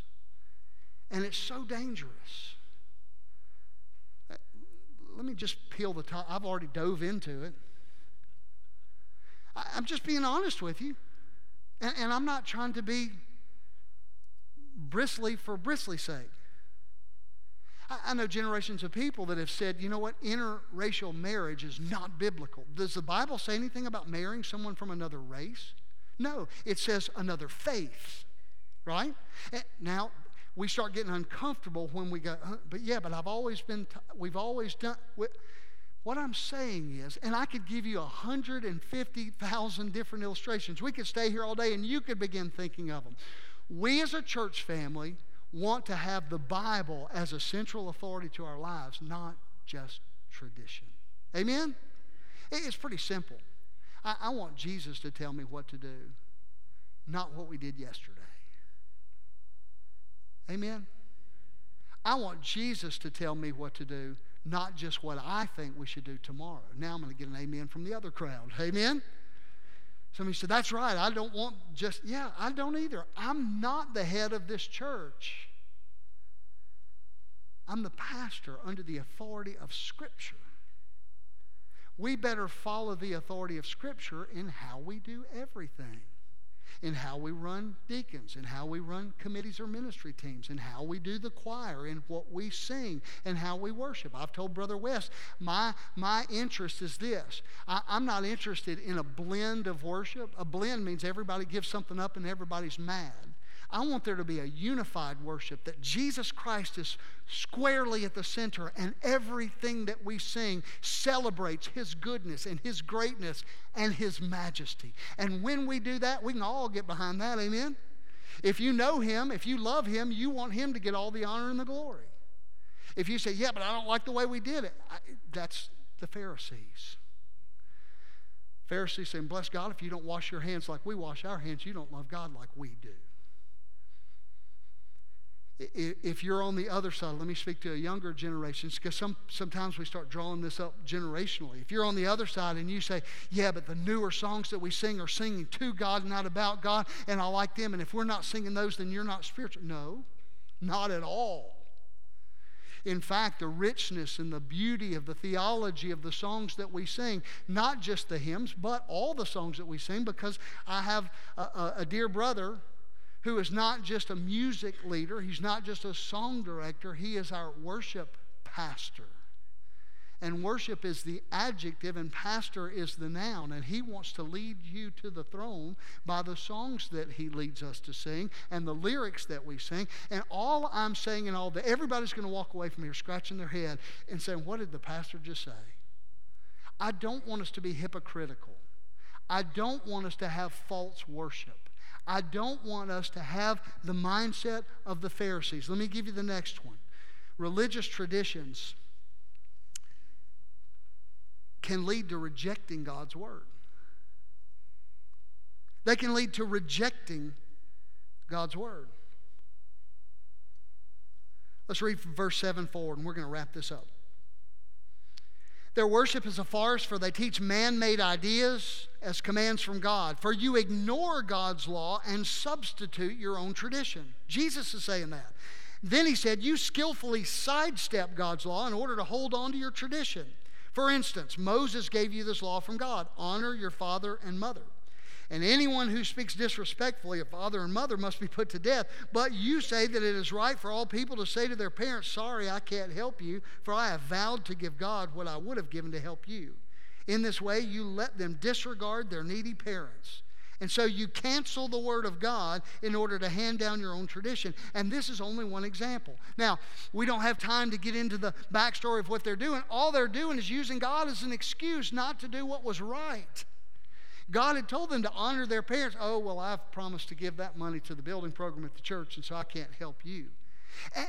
Speaker 1: And it's so dangerous. Let me just peel the top. I've already dove into it. I, I'm just being honest with you. And, and I'm not trying to be bristly for bristly's sake. I know generations of people that have said, you know what, interracial marriage is not biblical. Does the Bible say anything about marrying someone from another race? No, it says another faith, right? Now, we start getting uncomfortable when we go, but yeah, but I've always been, t- we've always done. What I'm saying is, and I could give you 150,000 different illustrations. We could stay here all day and you could begin thinking of them. We as a church family want to have the Bible as a central authority to our lives, not just tradition. Amen? It's pretty simple. I, I want Jesus to tell me what to do, not what we did yesterday. Amen? I want Jesus to tell me what to do, not just what I think we should do tomorrow. Now I'm going to get an amen from the other crowd. Amen? Somebody said, That's right. I don't want just, yeah, I don't either. I'm not the head of this church. I'm the pastor under the authority of Scripture we better follow the authority of Scripture in how we do everything. In how we run deacons, in how we run committees or ministry teams, in how we do the choir, in what we sing, and how we worship. I've told Brother West, my, my interest is this. I, I'm not interested in a blend of worship. A blend means everybody gives something up and everybody's mad. I want there to be a unified worship that Jesus Christ is squarely at the center and everything that we sing celebrates His goodness and His greatness and His majesty. And when we do that, we can all get behind that. Amen? If you know Him, if you love Him, you want Him to get all the honor and the glory. If you say, yeah, but I don't like the way we did it, I, that's the Pharisees. Pharisees saying, bless God, if you don't wash your hands like we wash our hands, you don't love God like we do if you're on the other side, let me speak to a younger generation because some, sometimes we start drawing this up generationally. If you're on the other side and you say, Yeah, but the newer songs that we sing are singing to God, not about God, and I like them, and if we're not singing those, then you're not spiritual. No, not at all. In fact, the richness and the beauty of the theology of the songs that we sing, not just the hymns, but all the songs that we sing, because I have a, a, a dear brother who is not just a music leader, he's not just a song director, he is our worship pastor. And worship is the adjective, and pastor is the noun. And he wants to lead you to the throne by the songs that he leads us to sing and the lyrics that we sing. And all I'm saying and all that, everybody's going to walk away from here scratching their head and saying, What did the pastor just say? I don't want us to be hypocritical. I don't want us to have false worship. I don't want us to have the mindset of the Pharisees. Let me give you the next one. Religious traditions can lead to rejecting God's word. They can lead to rejecting God's word. Let's read from verse 7 forward, and we're going to wrap this up. Their worship is a farce, for they teach man made ideas as commands from God. For you ignore God's law and substitute your own tradition. Jesus is saying that. Then he said, You skillfully sidestep God's law in order to hold on to your tradition. For instance, Moses gave you this law from God honor your father and mother. And anyone who speaks disrespectfully of father and mother must be put to death. But you say that it is right for all people to say to their parents, Sorry, I can't help you, for I have vowed to give God what I would have given to help you. In this way, you let them disregard their needy parents. And so you cancel the Word of God in order to hand down your own tradition. And this is only one example. Now, we don't have time to get into the backstory of what they're doing. All they're doing is using God as an excuse not to do what was right. God had told them to honor their parents. Oh, well, I've promised to give that money to the building program at the church, and so I can't help you.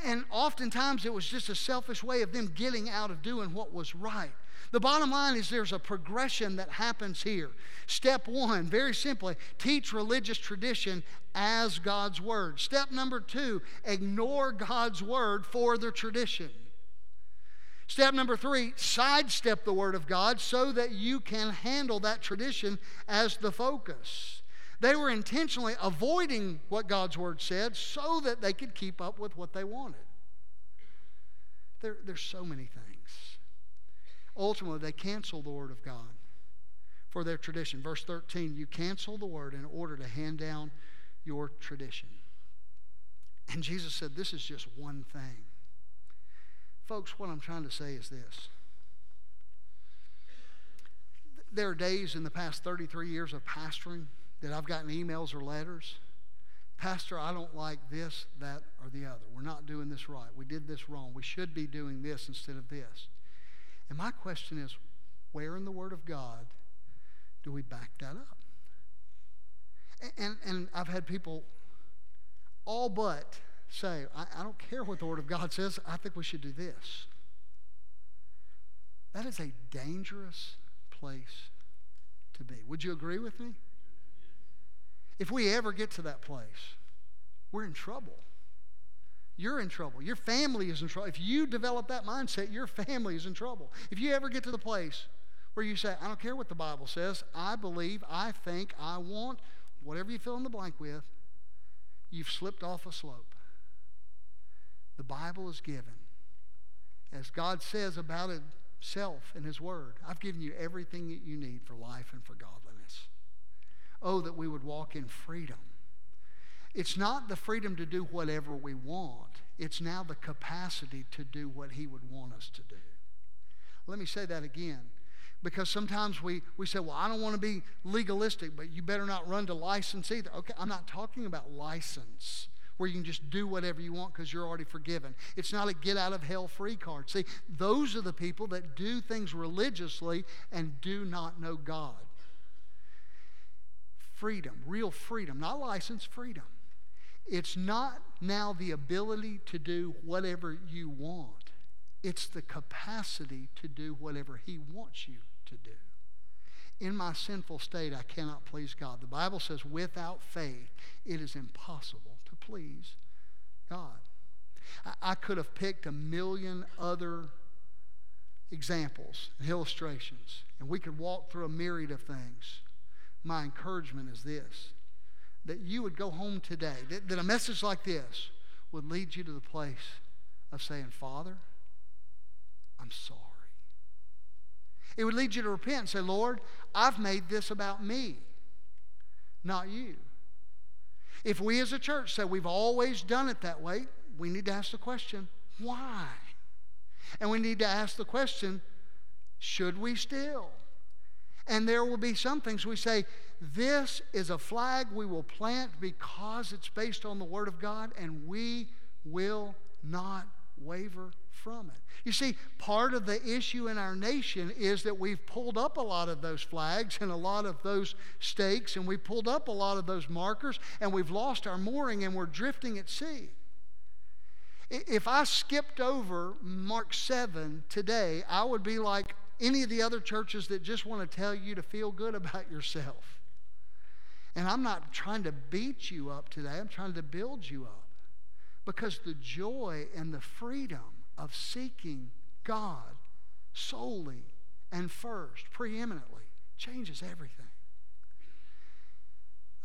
Speaker 1: And oftentimes it was just a selfish way of them getting out of doing what was right. The bottom line is there's a progression that happens here. Step one, very simply, teach religious tradition as God's word. Step number two, ignore God's word for the tradition. Step number three, sidestep the Word of God so that you can handle that tradition as the focus. They were intentionally avoiding what God's Word said so that they could keep up with what they wanted. There, there's so many things. Ultimately, they cancel the Word of God for their tradition. Verse 13, you cancel the Word in order to hand down your tradition. And Jesus said, This is just one thing. Folks, what I'm trying to say is this. There are days in the past 33 years of pastoring that I've gotten emails or letters. Pastor, I don't like this, that, or the other. We're not doing this right. We did this wrong. We should be doing this instead of this. And my question is where in the Word of God do we back that up? And, and I've had people all but say, I, I don't care what the Word of God says, I think we should do this. That is a dangerous place to be. Would you agree with me? If we ever get to that place, we're in trouble. You're in trouble. Your family is in trouble. If you develop that mindset, your family is in trouble. If you ever get to the place where you say, I don't care what the Bible says, I believe, I think, I want, whatever you fill in the blank with, you've slipped off a slope. The Bible is given. As God says about Himself in His Word, I've given you everything that you need for life and for godliness. Oh, that we would walk in freedom. It's not the freedom to do whatever we want, it's now the capacity to do what He would want us to do. Let me say that again. Because sometimes we, we say, well, I don't want to be legalistic, but you better not run to license either. Okay, I'm not talking about license where you can just do whatever you want because you're already forgiven. It's not a get out of hell free card. See, those are the people that do things religiously and do not know God. Freedom, real freedom, not license, freedom. It's not now the ability to do whatever you want, it's the capacity to do whatever He wants you to do. In my sinful state, I cannot please God. The Bible says, without faith, it is impossible please God. I, I could have picked a million other examples and illustrations, and we could walk through a myriad of things. My encouragement is this that you would go home today, that, that a message like this would lead you to the place of saying, Father, I'm sorry. It would lead you to repent and say, Lord, I've made this about me, not you. If we as a church say we've always done it that way, we need to ask the question, why? And we need to ask the question, should we still? And there will be some things we say, this is a flag we will plant because it's based on the Word of God, and we will not waver from it. You see, part of the issue in our nation is that we've pulled up a lot of those flags and a lot of those stakes, and we've pulled up a lot of those markers, and we've lost our mooring and we're drifting at sea. If I skipped over Mark 7 today, I would be like any of the other churches that just want to tell you to feel good about yourself. And I'm not trying to beat you up today, I'm trying to build you up. Because the joy and the freedom of seeking God solely and first, preeminently, changes everything.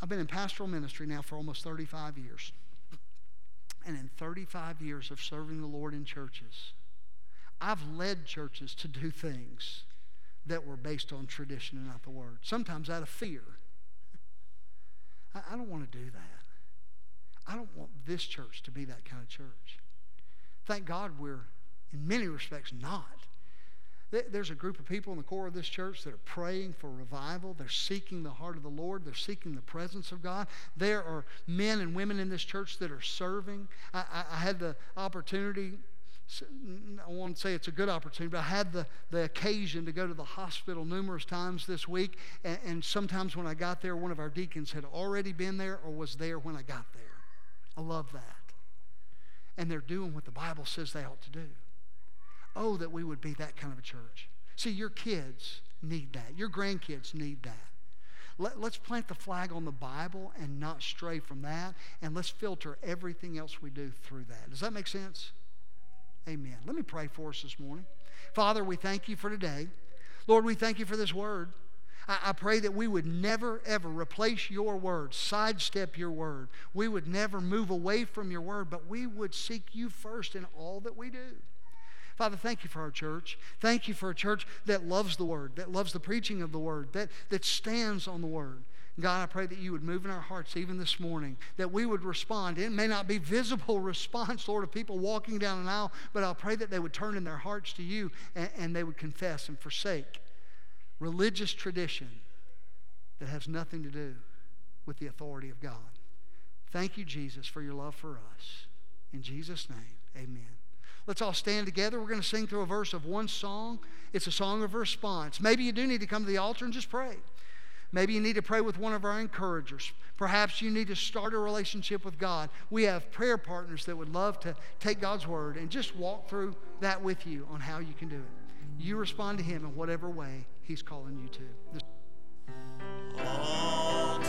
Speaker 1: I've been in pastoral ministry now for almost 35 years. And in 35 years of serving the Lord in churches, I've led churches to do things that were based on tradition and not the Word, sometimes out of fear. I, don't want to do that. I don't want this church to be that kind of church. Thank God we're, in many respects, not. There's a group of people in the core of this church that are praying for revival. They're seeking the heart of the Lord. They're seeking the presence of God. There are men and women in this church that are serving. I, I, I had the opportunity I won't say it's a good opportunity, but I had the, the occasion to go to the hospital numerous times this week. And, and sometimes when I got there, one of our deacons had already been there or was there when I got there. I love that. And they're doing what the Bible says they ought to do. Oh, that we would be that kind of a church. See, your kids need that, your grandkids need that. Let, us plant the flag on the Bible and not stray from that, and let's filter everything else we do through that. Does that make sense? Amen. Let me pray for us this morning. Father, we thank you for today. Lord, we thank you for this word. I, I pray that we would never, ever replace your word, sidestep your word. We would never move away from your word, but we would seek you first in all that we do. Father, thank you for our church. Thank you for a church that loves the word, that loves the preaching of the word, that, that stands on the word. God, I pray that you would move in our hearts even this morning, that we would respond. It may not be visible response, Lord, of people walking down an aisle, but I'll pray that they would turn in their hearts to you and, and they would confess and forsake religious tradition that has nothing to do with the authority of God. Thank you, Jesus, for your love for us. In Jesus' name, amen. Let's all stand together. We're going to sing through a verse of one song. It's a song of response. Maybe you do need to come to the altar and just pray. Maybe you need to pray with one of our encouragers. Perhaps you need to start a relationship with God. We have prayer partners that would love to take God's word and just walk through that with you on how you can do it. You respond to Him in whatever way He's calling you to.
Speaker 2: All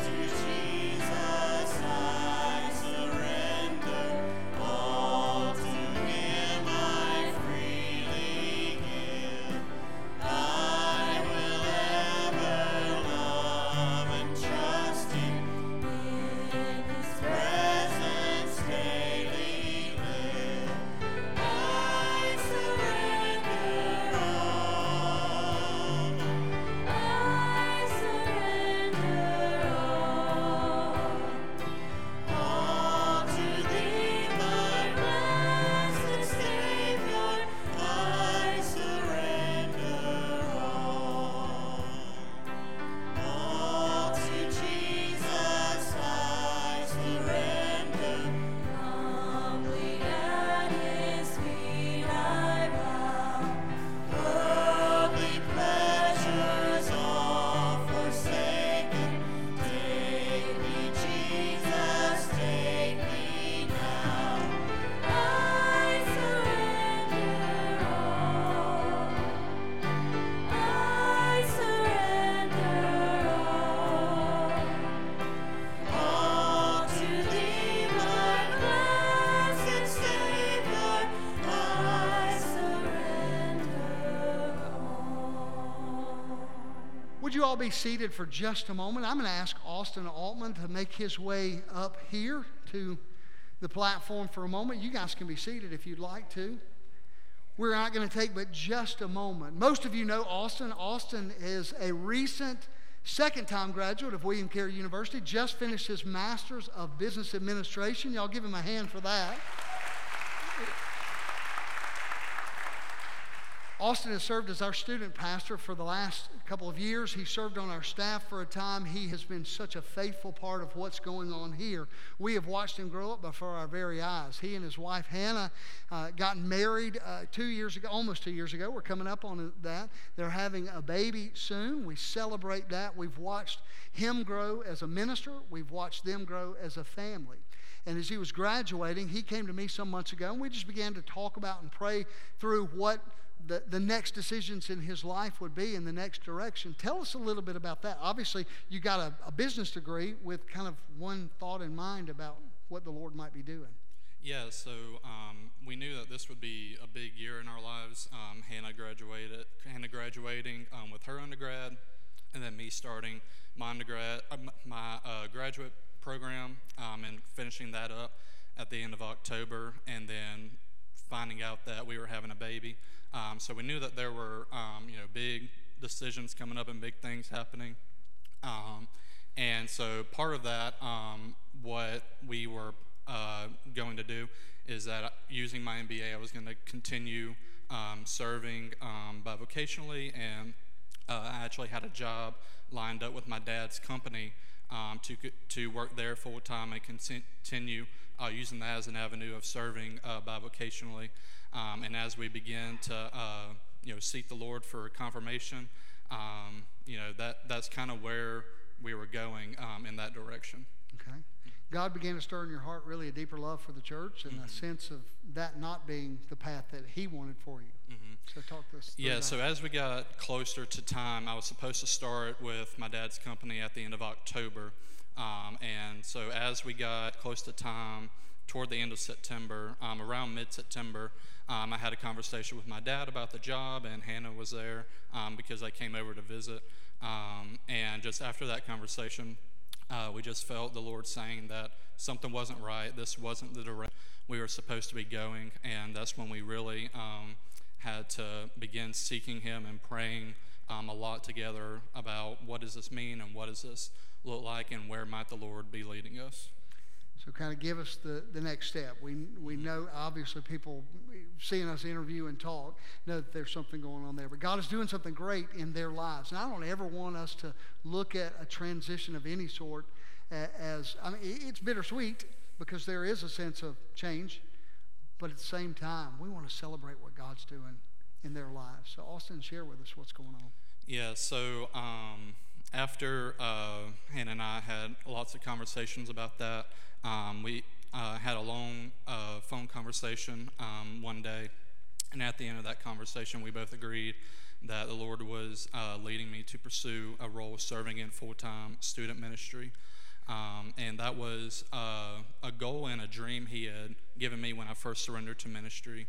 Speaker 2: all
Speaker 1: be seated for just a moment? I'm going to ask Austin Altman to make his way up here to the platform for a moment. You guys can be seated if you'd like to. We're not going to take but just a moment. Most of you know Austin. Austin is a recent second time graduate of William Carey University, just finished his Master's of Business Administration. Y'all give him a hand for that. Austin has served as our student pastor for the last couple of years. He served on our staff for a time. He has been such a faithful part of what's going on here. We have watched him grow up before our very eyes. He and his wife Hannah uh, got married uh, two years ago, almost two years ago. We're coming up on that. They're having a baby soon. We celebrate that. We've watched him grow as a minister, we've watched them grow as a family. And as he was graduating, he came to me some months ago, and we just began to talk about and pray through what the, the next decisions in his life would be in the next direction. Tell us a little bit about that. Obviously, you got a, a business degree with kind of one thought in mind about what the Lord might be doing.
Speaker 3: Yeah, so um, we knew that this would be a big year in our lives. Um, Hannah graduated, Hannah graduating um, with her undergrad, and then me starting my undergrad, uh, my uh, graduate program, um, and finishing that up at the end of October, and then finding out that we were having a baby. Um, so we knew that there were, um, you know, big decisions coming up and big things happening. Um, and so part of that, um, what we were uh, going to do is that using my MBA, I was going to continue um, serving um, bivocationally, and uh, I actually had a job lined up with my dad's company to to work there full time and continue uh, using that as an avenue of serving uh, bivocationally. Um, and as we begin to uh, you know seek the Lord for confirmation, um, you know that that's kind of where we were going um, in that direction.
Speaker 1: Okay. God began to stir in your heart really a deeper love for the church and a sense of that not being the path that He wanted for you. So talk to us.
Speaker 3: Yeah,
Speaker 1: that.
Speaker 3: so as we got closer to time, I was supposed to start with my dad's company at the end of October. Um, and so as we got close to time, toward the end of September, um, around mid September, um, I had a conversation with my dad about the job, and Hannah was there um, because I came over to visit. Um, and just after that conversation, uh, we just felt the Lord saying that something wasn't right. This wasn't the direction we were supposed to be going. And that's when we really um, had to begin seeking Him and praying um, a lot together about what does this mean and what does this look like and where might the Lord be leading us.
Speaker 1: So, kind of give us the, the next step. We, we know, obviously, people seeing us interview and talk know that there's something going on there. But God is doing something great in their lives. And I don't ever want us to look at a transition of any sort as, I mean, it's bittersweet because there is a sense of change. But at the same time, we want to celebrate what God's doing in their lives. So, Austin, share with us what's going on.
Speaker 3: Yeah, so um, after uh, Hannah and I had lots of conversations about that, um, we uh, had a long uh, phone conversation um, one day. And at the end of that conversation, we both agreed that the Lord was uh, leading me to pursue a role serving in full time student ministry. Um, and that was uh, a goal and a dream He had given me when I first surrendered to ministry.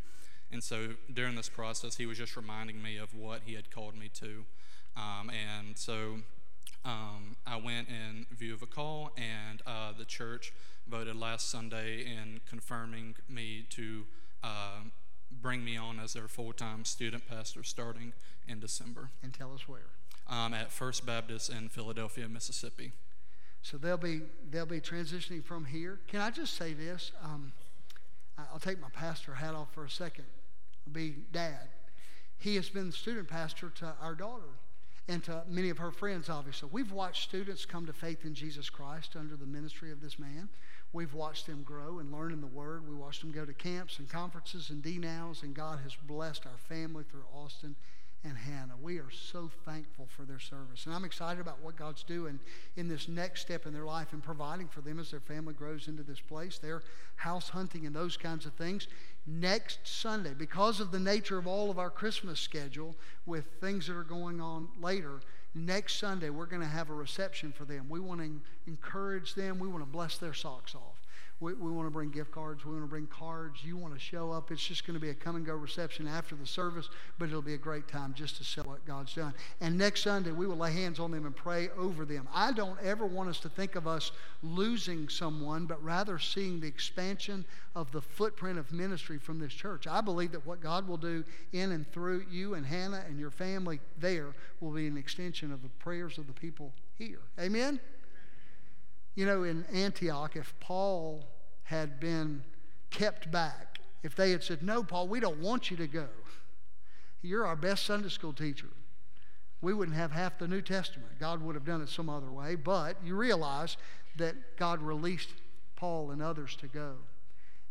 Speaker 3: And so during this process, He was just reminding me of what He had called me to. Um, and so um, I went in view of a call, and uh, the church voted last Sunday in confirming me to uh, bring me on as their full time student pastor starting in December
Speaker 1: And tell us where.
Speaker 3: um, at First Baptist in Philadelphia, Mississippi.
Speaker 1: So they'll be they'll be transitioning from here. Can I just say this? Um, I'll take my pastor hat off for a second. I'll be dad. He has been the student pastor to our daughter and to many of her friends. Obviously, we've watched students come to faith in Jesus Christ under the ministry of this man. We've watched them grow and learn in the Word. We watched them go to camps and conferences and D-nows, and God has blessed our family through Austin and Hannah. We are so thankful for their service. And I'm excited about what God's doing in this next step in their life and providing for them as their family grows into this place. They're house hunting and those kinds of things. Next Sunday, because of the nature of all of our Christmas schedule with things that are going on later, next Sunday we're going to have a reception for them. We want to encourage them, we want to bless their socks off. We, we want to bring gift cards. We want to bring cards. You want to show up. It's just going to be a come and go reception after the service, but it'll be a great time just to see what God's done. And next Sunday, we will lay hands on them and pray over them. I don't ever want us to think of us losing someone, but rather seeing the expansion of the footprint of ministry from this church. I believe that what God will do in and through you and Hannah and your family there will be an extension of the prayers of the people here. Amen? You know, in Antioch, if Paul had been kept back, if they had said, No, Paul, we don't want you to go, you're our best Sunday school teacher, we wouldn't have half the New Testament. God would have done it some other way, but you realize that God released Paul and others to go.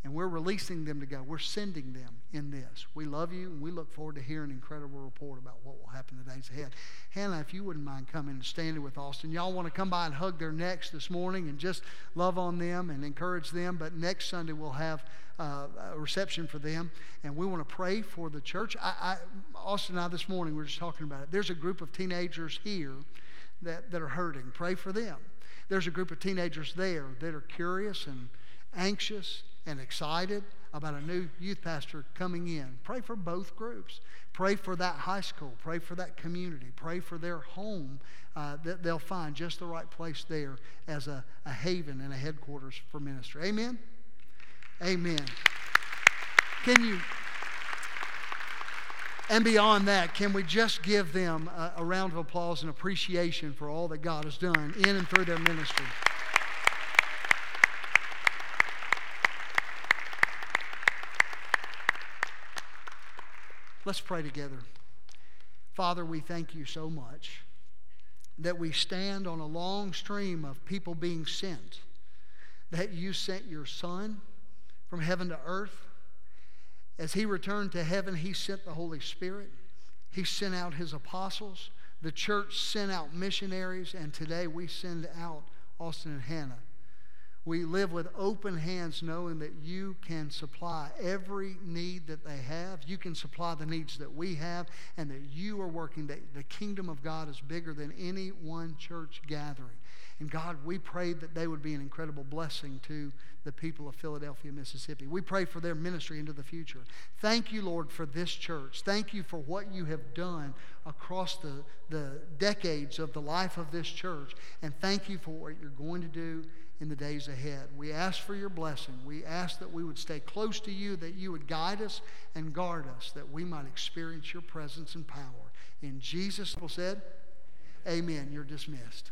Speaker 1: And we're releasing them to go. We're sending them in this. We love you, and we look forward to hearing an incredible report about what will happen the days ahead. Hannah, if you wouldn't mind coming and standing with Austin, y'all want to come by and hug their necks this morning and just love on them and encourage them. But next Sunday, we'll have uh, a reception for them, and we want to pray for the church. I, I, Austin and I this morning, we were just talking about it. There's a group of teenagers here that, that are hurting. Pray for them. There's a group of teenagers there that are curious and anxious and excited about a new youth pastor coming in. Pray for both groups. Pray for that high school. Pray for that community. Pray for their home uh, that they'll find just the right place there as a, a haven and a headquarters for ministry. Amen? Amen. Can you, and beyond that, can we just give them a, a round of applause and appreciation for all that God has done in and through their ministry? Let's pray together. Father, we thank you so much that we stand on a long stream of people being sent, that you sent your Son from heaven to earth. As he returned to heaven, he sent the Holy Spirit. He sent out his apostles. The church sent out missionaries, and today we send out Austin and Hannah. We live with open hands, knowing that you can supply every need that they have. You can supply the needs that we have, and that you are working, that the kingdom of God is bigger than any one church gathering. And God, we pray that they would be an incredible blessing to the people of Philadelphia, Mississippi. We pray for their ministry into the future. Thank you, Lord, for this church. Thank you for what you have done across the, the decades of the life of this church. And thank you for what you're going to do in the days ahead. We ask for your blessing. We ask that we would stay close to you, that you would guide us and guard us, that we might experience your presence and power. In Jesus' name said, Amen. You're dismissed.